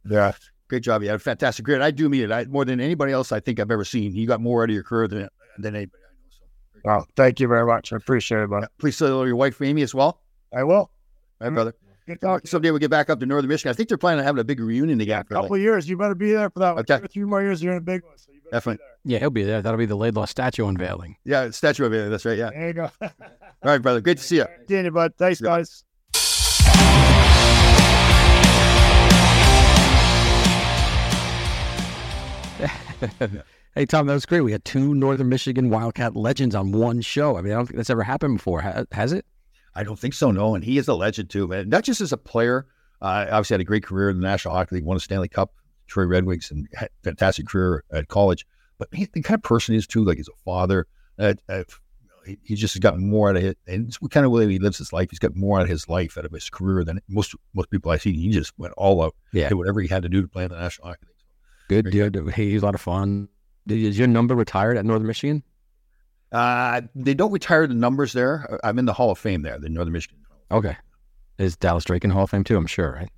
yeah. Great job. You had a fantastic career. And I do mean it. I, more than anybody else I think I've ever seen. You got more out of your career than than anybody I know. So, well, thank you very much. I appreciate it, buddy. Yeah, please tell your wife Amy as well. I will. My brother. Good talk. Someday we get back up to Northern Michigan. I think they're planning on having a big reunion together. A couple like, years. You better be there for that. Okay. Two or three more years, you're in a big one. So you Definitely. Yeah, he'll be there. That'll be the Laidlaw statue unveiling. Yeah, statue unveiling. That's right. Yeah. There you go. (laughs) All right, brother. Great to see you. See you, bud. Thanks, yeah. guys. (laughs) hey Tom, that was great. We had two Northern Michigan Wildcat legends on one show. I mean, I don't think that's ever happened before, has it? I don't think so. No, and he is a legend too, man. Not just as a player. Uh, obviously, had a great career in the National Hockey League, won a Stanley Cup, Troy Red Wings, and had a fantastic career at college. But he, the kind of person he is too, like he's a father. Uh, uh, he, he just gotten more out of it, and it's kind of way he lives his life. He's got more out of his life, out of his career than most most people I see. He just went all out, yeah, did whatever he had to do to play in the National Hockey League. Good, dude. He's a lot of fun. Is your number retired at Northern Michigan? Uh, they don't retire the numbers there. I'm in the Hall of Fame there, the Northern Michigan. Okay. Is Dallas Drake in Hall of Fame too? I'm sure, right?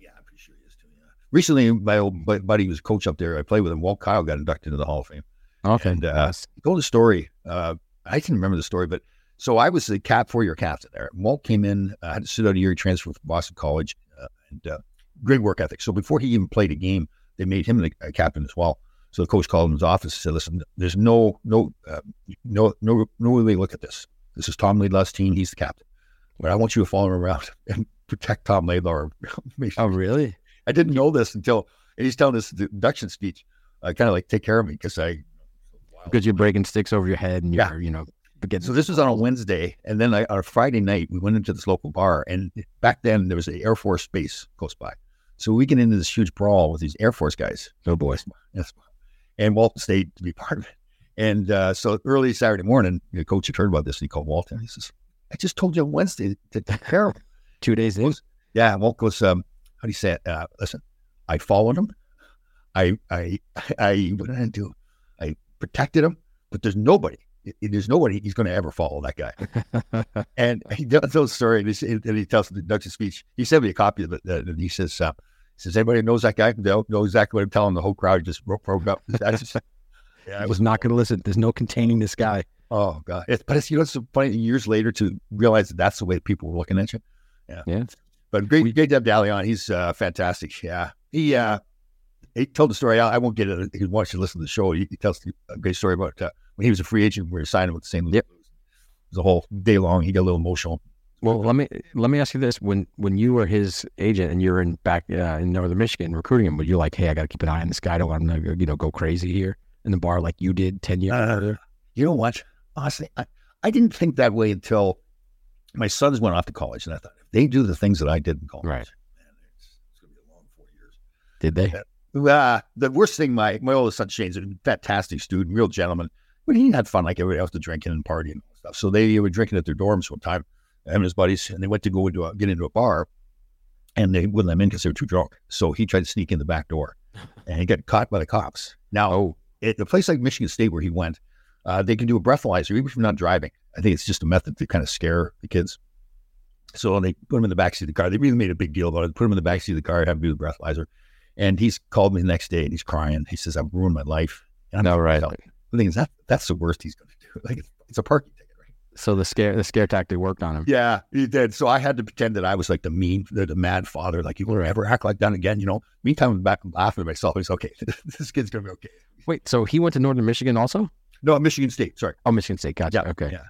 Yeah, I'm pretty sure he is too. Yeah. Recently, my old buddy was coach up there. I played with him. Walt Kyle got inducted into the Hall of Fame. Okay. And uh, he told a story. Uh, I can remember the story, but so I was the cap four year captain there. Walt came in, uh, had to sit out a year, transfer from Boston College, uh, and uh, great work ethic. So before he even played a game, they made him a captain as well. So the coach called him in his office and said, "Listen, there's no no uh, no no no way look at this. This is Tom Laidlaw's team. He's the captain, but I want you to follow him around (laughs) and protect Tom Laidlaw." oh, really? I didn't know this until he's telling this induction speech. I kind of like take care of me because I because you're breaking sticks over your head and you're yeah. you know. Getting... So this was on a Wednesday, and then I, on a Friday night we went into this local bar, and back then there was an Air Force base close by. So we get into this huge brawl with these Air Force guys. Oh boy. Yes. And Walt stayed to be part of it. And uh, so early Saturday morning, the coach had heard about this and he called Walt and he says, I just told you on Wednesday to take care of him. Two days in? Yeah. Walt goes, um, how do you say it? Uh, listen, I followed him. I, I, (laughs) I, what did I do? I protected him, but there's nobody there's nobody he's going to ever follow that guy. (laughs) and he tells the story, and he, and he tells the induction speech. He sent me a copy of it, uh, and he says, uh, says, anybody knows that guy? They know exactly what I'm telling. The whole crowd just broke up. (laughs) That's just, yeah, I was not going to listen. There's no containing this guy. Oh God! It's, but it's you know it's funny years later to realize that that's the way people were looking at you. Yeah, yeah. But great, great to have Dalion. He's uh, fantastic. Yeah, he uh, he told the story. I, I won't get it. He wants you to listen to the show. He, he tells a great story about uh, when he was a free agent, we were signing with the same. Yep. It was a whole day long. He got a little emotional. Well, let me let me ask you this: when when you were his agent and you're in back uh, in Northern Michigan recruiting him, were you like, "Hey, I got to keep an eye on this guy. I don't want him to you know go crazy here in the bar like you did ten years uh, You know what? Honestly, I, I didn't think that way until my sons went off to college, and I thought if they do the things that I did in college, right? Man, it's, it's going to be a long four years. Did they? Uh, the worst thing, my my oldest son Shane's a fantastic student, real gentleman but he had fun like everybody else, to drinking and partying and stuff. So they were drinking at their dorms one time, and his buddies, and they went to go into a, get into a bar, and they wouldn't let him in because they were too drunk. So he tried to sneak in the back door, (laughs) and he got caught by the cops. Now, oh. at a place like Michigan State where he went, uh, they can do a breathalyzer even if you're not driving. I think it's just a method to kind of scare the kids. So they put him in the backseat of the car. They really made a big deal about it. Put him in the backseat of the car, have him do the breathalyzer. And he's called me the next day and he's crying. He says, I've ruined my life. And I'm right. The thing is that that's the worst he's going to do. (laughs) Like it's, a parking? So the scare the scare tactic worked on him. Yeah, he did. So I had to pretend that I was like the mean, the, the mad father. Like you will ever act like that again, you know? Meantime, I'm back laughing at myself. It's okay. (laughs) this kid's going to be okay. Wait, so he went to Northern Michigan also? No, Michigan State. Sorry. Oh, Michigan State. Gotcha. Yeah. Okay. Yeah.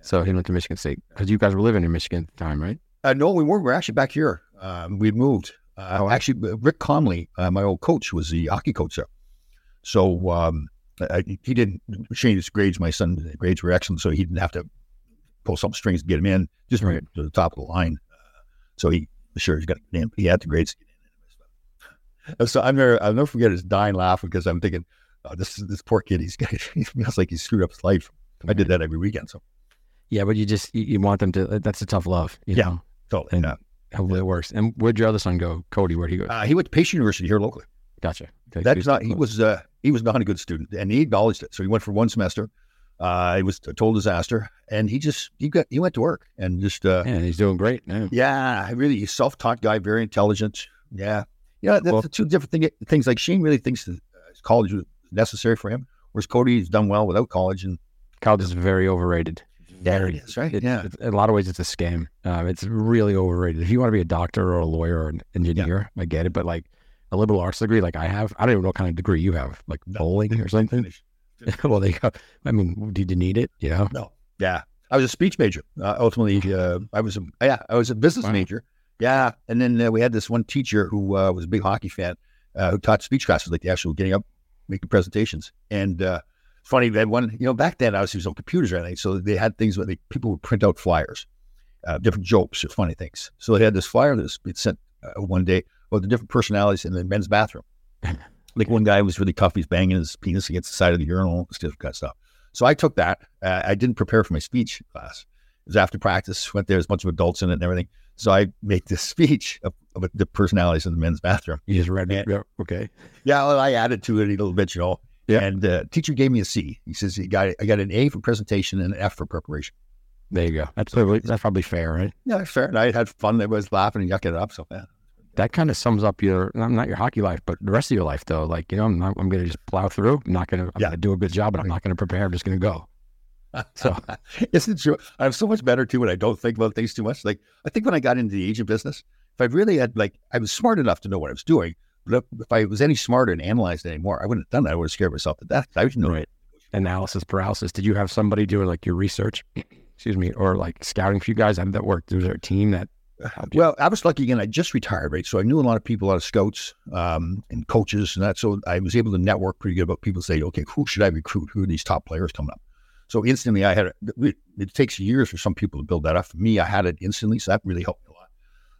So he went to Michigan State because you guys were living in Michigan at the time, right? Uh, no, we weren't. We're actually back here. Um, we'd moved. Uh, oh, actually, Rick Comley, uh, my old coach, was the hockey coach there. So um, I, he didn't change his grades. My son's grades were excellent, so he didn't have to pull some strings to get him in, just right to the top of the line. Uh, so he sure he's got to get in. he had the grades. so I'm never, I'll never forget his dying laugh because I'm thinking, oh, this this poor kid, he's (laughs) he feels like he screwed up his life. I did that every weekend. So yeah, but you just you, you want them to. That's a tough love. You yeah, know? totally. And yeah. hopefully it works. And where'd your other son go, Cody? Where'd he go? Uh, he went to Pace University here locally. Gotcha. Okay, That's not. He was. Uh, he was not a good student, and he acknowledged it. So he went for one semester. Uh, it was a total disaster, and he just he got he went to work and just. Uh, yeah, he's doing great. Yeah. yeah, really, he's self-taught guy, very intelligent. Yeah, yeah. That's Well- the two different thing, things. Like Shane really thinks that uh, college was necessary for him, whereas Cody's done well without college, and College is very overrated. there it is, right? It- yeah, it's- in a lot of ways, it's a scam. Um, it's really overrated. If you want to be a doctor or a lawyer or an engineer, I get it. But like a liberal arts degree, like I have, I don't even know what kind of degree you have, like bowling or something. (laughs) well, they go. I mean, did you need it? Yeah. No. Yeah. I was a speech major. Uh, ultimately, uh, I was a yeah, I was a business Wow. major. Yeah, and then uh, we had this one teacher who uh, was a big hockey fan, uh, who taught speech classes, like the actual getting up, making presentations. And uh, funny that one, you know, back then obviously there was no computers or anything, so they had things where they, people would print out flyers, uh, different jokes or funny things. So they had this flyer that was it sent uh, one day about the different personalities in the men's bathroom. (laughs) like one guy was really tough; he's banging his penis against the side of the urinal, this different kind of stuff. So I took that. Uh, I didn't prepare for my speech class. It was after practice. Went there. There's a bunch of adults in it and everything. So I make this speech of, of the personalities in the men's bathroom. You just read it. Yeah, okay. Yeah, well, I added to it a little bit, you know. Yeah. And uh, teacher gave me a C. He says he got I got an A for presentation and an F for preparation. There you go. That's probably, that's probably fair, right? Yeah, fair. And I had fun. I was laughing and yucking it up. So yeah. That kind of sums up your not your hockey life, but the rest of your life, though. Like you know, I'm not, I'm going to just plow through. I'm not going to. Yeah. do a good job, but I'm not going to prepare. I'm just going to go. (laughs) So Isn't true? I'm so much better too when I don't think about things too much. Like I think when I got into the agent business, if I really had like I was smart enough to know what I was doing, but if, if I was any smarter and analyzed anymore, I wouldn't have done that. I would have scared myself to death. I didn't know. right, analysis paralysis. Did you have somebody doing like your research? (clears throat) Excuse me, or like scouting for you guys? How did that work? Was there a team that? You? Well, I was lucky again. I just retired, right? So I knew a lot of people, a lot of scouts um, and coaches and that. So I was able to network pretty good about people say, okay, who should I recruit? Who are these top players coming up? So instantly I had, a, it, it takes years for some people to build that up. For me, I had it instantly. So that really helped me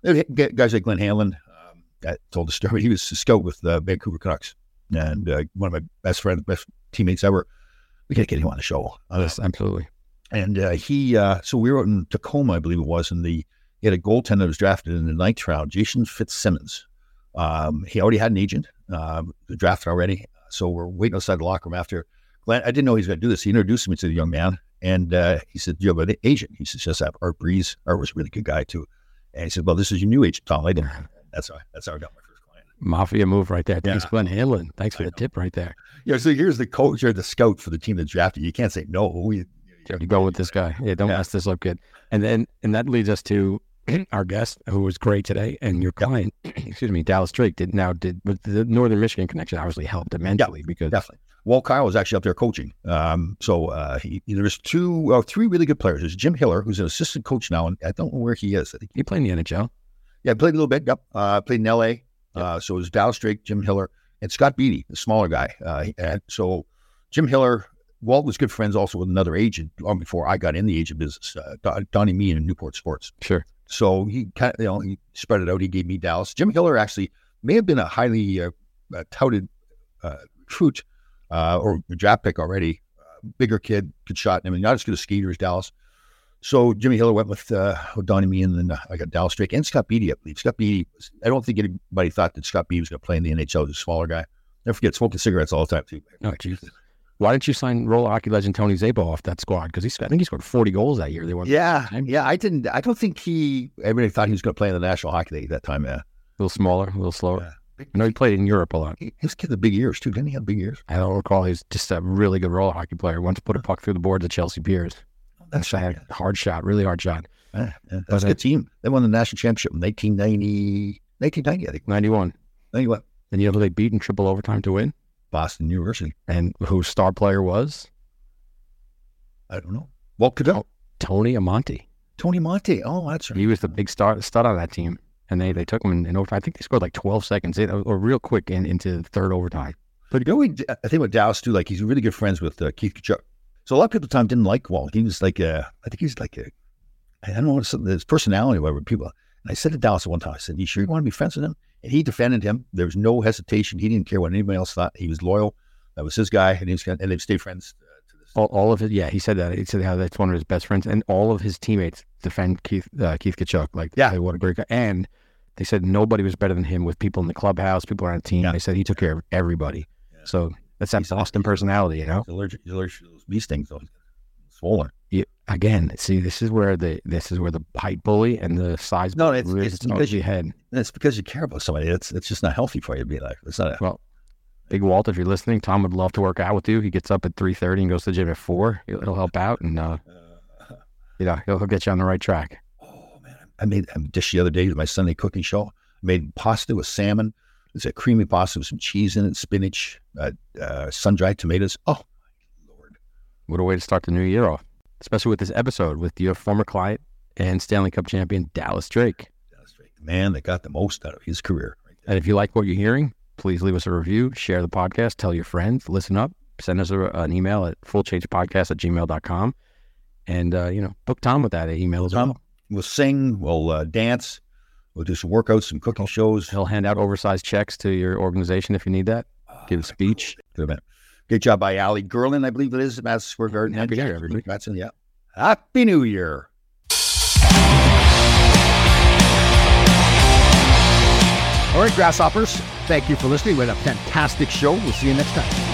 a lot. Guys like Glenn Hanlon, um, I told the story. He was a scout with the Vancouver Canucks and uh, one of my best friends, best teammates ever. We got to get him on the show. Uh, Yes, absolutely. and uh, he, uh, so we were out in Tacoma, I believe it was, in the he had a goaltender that was drafted in the ninth round, Jason Fitzsimmons. Um, he already had an agent, um, drafted already. So we're waiting outside the locker room after. Glenn, I didn't know he was going to do this. He introduced me to the young man, and uh, he said, "Do you have an agent?" He says, "Yes, I have Art Breeze. Art was a really good guy too." And he said, "Well, this is your new agent, Tom." I didn't. (laughs) That's how. That's how I got my first client. Mafia move right there. Thanks, Yeah. Glenn Hanlon. Thanks for the tip right there. Yeah. So here's the coach or the scout for the team that drafted. you. You can't say no. We, You go with this guy. Yeah, don't Yeah. mess this up, kid. And then, and that leads us to (clears throat) our guest, who was great today, and your client, (clears throat) excuse me, Dallas Drake, did now did with the Northern Michigan connection obviously helped immensely because Definitely. Walt Kyle was actually up there coaching. Um, so uh, he, there's two, well, three really good players. There's Jim Hiller, who's an assistant coach now, and I don't know where he is. I think he played in the NHL. Yeah, played a little bit. Yep. Uh, played in L.A. Uh, so it was Dallas Drake, Jim Hiller, and Scott Beatty, the smaller guy. Uh, and so Jim Hiller, Walt was good friends also with another agent long before I got in the agent business, uh, Donnie Meehan in Newport Sports. Sure. So he kind of, you know, he spread it out. He gave me Dallas. Jim Hiller actually may have been a highly uh, uh, touted uh, recruit uh, or draft pick already. Uh, bigger kid, good shot. I mean, not as good a skater as Dallas. So Jimmy Hiller went with, uh, Donnie Meehan, and then uh, I got Dallas Drake and Scott Beatty, I believe. Scott Beatty, I don't think anybody thought that Scott Beatty was going to play in the NHL. He's a smaller guy. Never forget, smoking cigarettes all the time, too. Oh, Jesus. Why didn't you sign roller hockey legend Tony Szabo off that squad? Because he's, I think he scored 40 goals that year. They won. Yeah, yeah. I didn't. I don't think he. Everybody thought he was going to play in the National Hockey League that time. Yeah, A little smaller, a little slower. I know he played in Europe a lot. he, was kid had big ears too. Didn't he have big ears? I don't recall. He's just a really good roller hockey player. Once put a puck through the boards at Chelsea Piers. That's a hard shot, really hard shot. Yeah, yeah, But, that's a uh, good team. They won the national championship in 1990, 1990 I think. 91. Anyway, And you know who they beat in triple overtime to win? Boston University. And whose star player was? I don't know. Walt Cadell. Tony Amonte. Tony Monte. Oh, that's right. He was the big star stud on that team. And they, they took him in, in overtime. I think they scored like 12 seconds, in, or real quick in, into third overtime. But you know, what I think with Dallas too, like he's really good friends with uh, Keith Tkachuk. So a lot of people at the time didn't like Walt. He was like, uh, I think he's like a, I don't know what his personality, whatever. People, And I said to Dallas one time, I said, You sure you want to be friends with him? And he defended him. There was no hesitation. He didn't care what anybody else thought. He was loyal. That was his guy, and, he was, and they've stayed friends. All, all of it, yeah, he said that. He said how that's one of his best friends, and all of his teammates defend Keith uh, Keith Tkachuk. Like, yeah, what a great guy. And they said nobody was better than him with people in the clubhouse, people around the team. Yeah. They said he took care of everybody. Yeah. So that's that Boston personality, you know. He's allergic, he's allergic to those bee stings, though. Swollen. Yeah, again, see, this is where the this is where the height bully and the size. No, it's, it's, because you head. It's because you care about somebody. It's it's just not healthy for you to be like. It's not. A, well, Big Walt, if you're listening, Tom would love to work out with you. He gets up at three thirty and goes to the gym at four. It'll help out, and uh, (laughs) you know he'll, he'll get you on the right track. Oh man, I made a dish the other day with my Sunday cooking show. I made pasta with salmon. It's a creamy pasta with some cheese in it, spinach, uh, uh, sun dried tomatoes. Oh my lord! What a way to start the new year off, especially with this episode with your former client and Stanley Cup champion Dallas Drake. Dallas Drake, the man that got the most out of his career. Right and if you like what you're hearing, please leave us a review, share the podcast, tell your friends, listen up, send us a, an email at fullchangepodcast at gmail.com. And, uh, you know, book Tom with that email as Tom, well. We'll sing, we'll uh, dance, we'll do some workouts, some cooking shows. He'll hand out oversized checks to your organization if you need that. Give a speech. Good Great job by Ali Gerlin, I believe it is, Madison Square Garden. Happy New Year, everybody. Madison, yeah. Happy New Year. All right, grasshoppers. Thank you for listening. We had a fantastic show. We'll see you next time.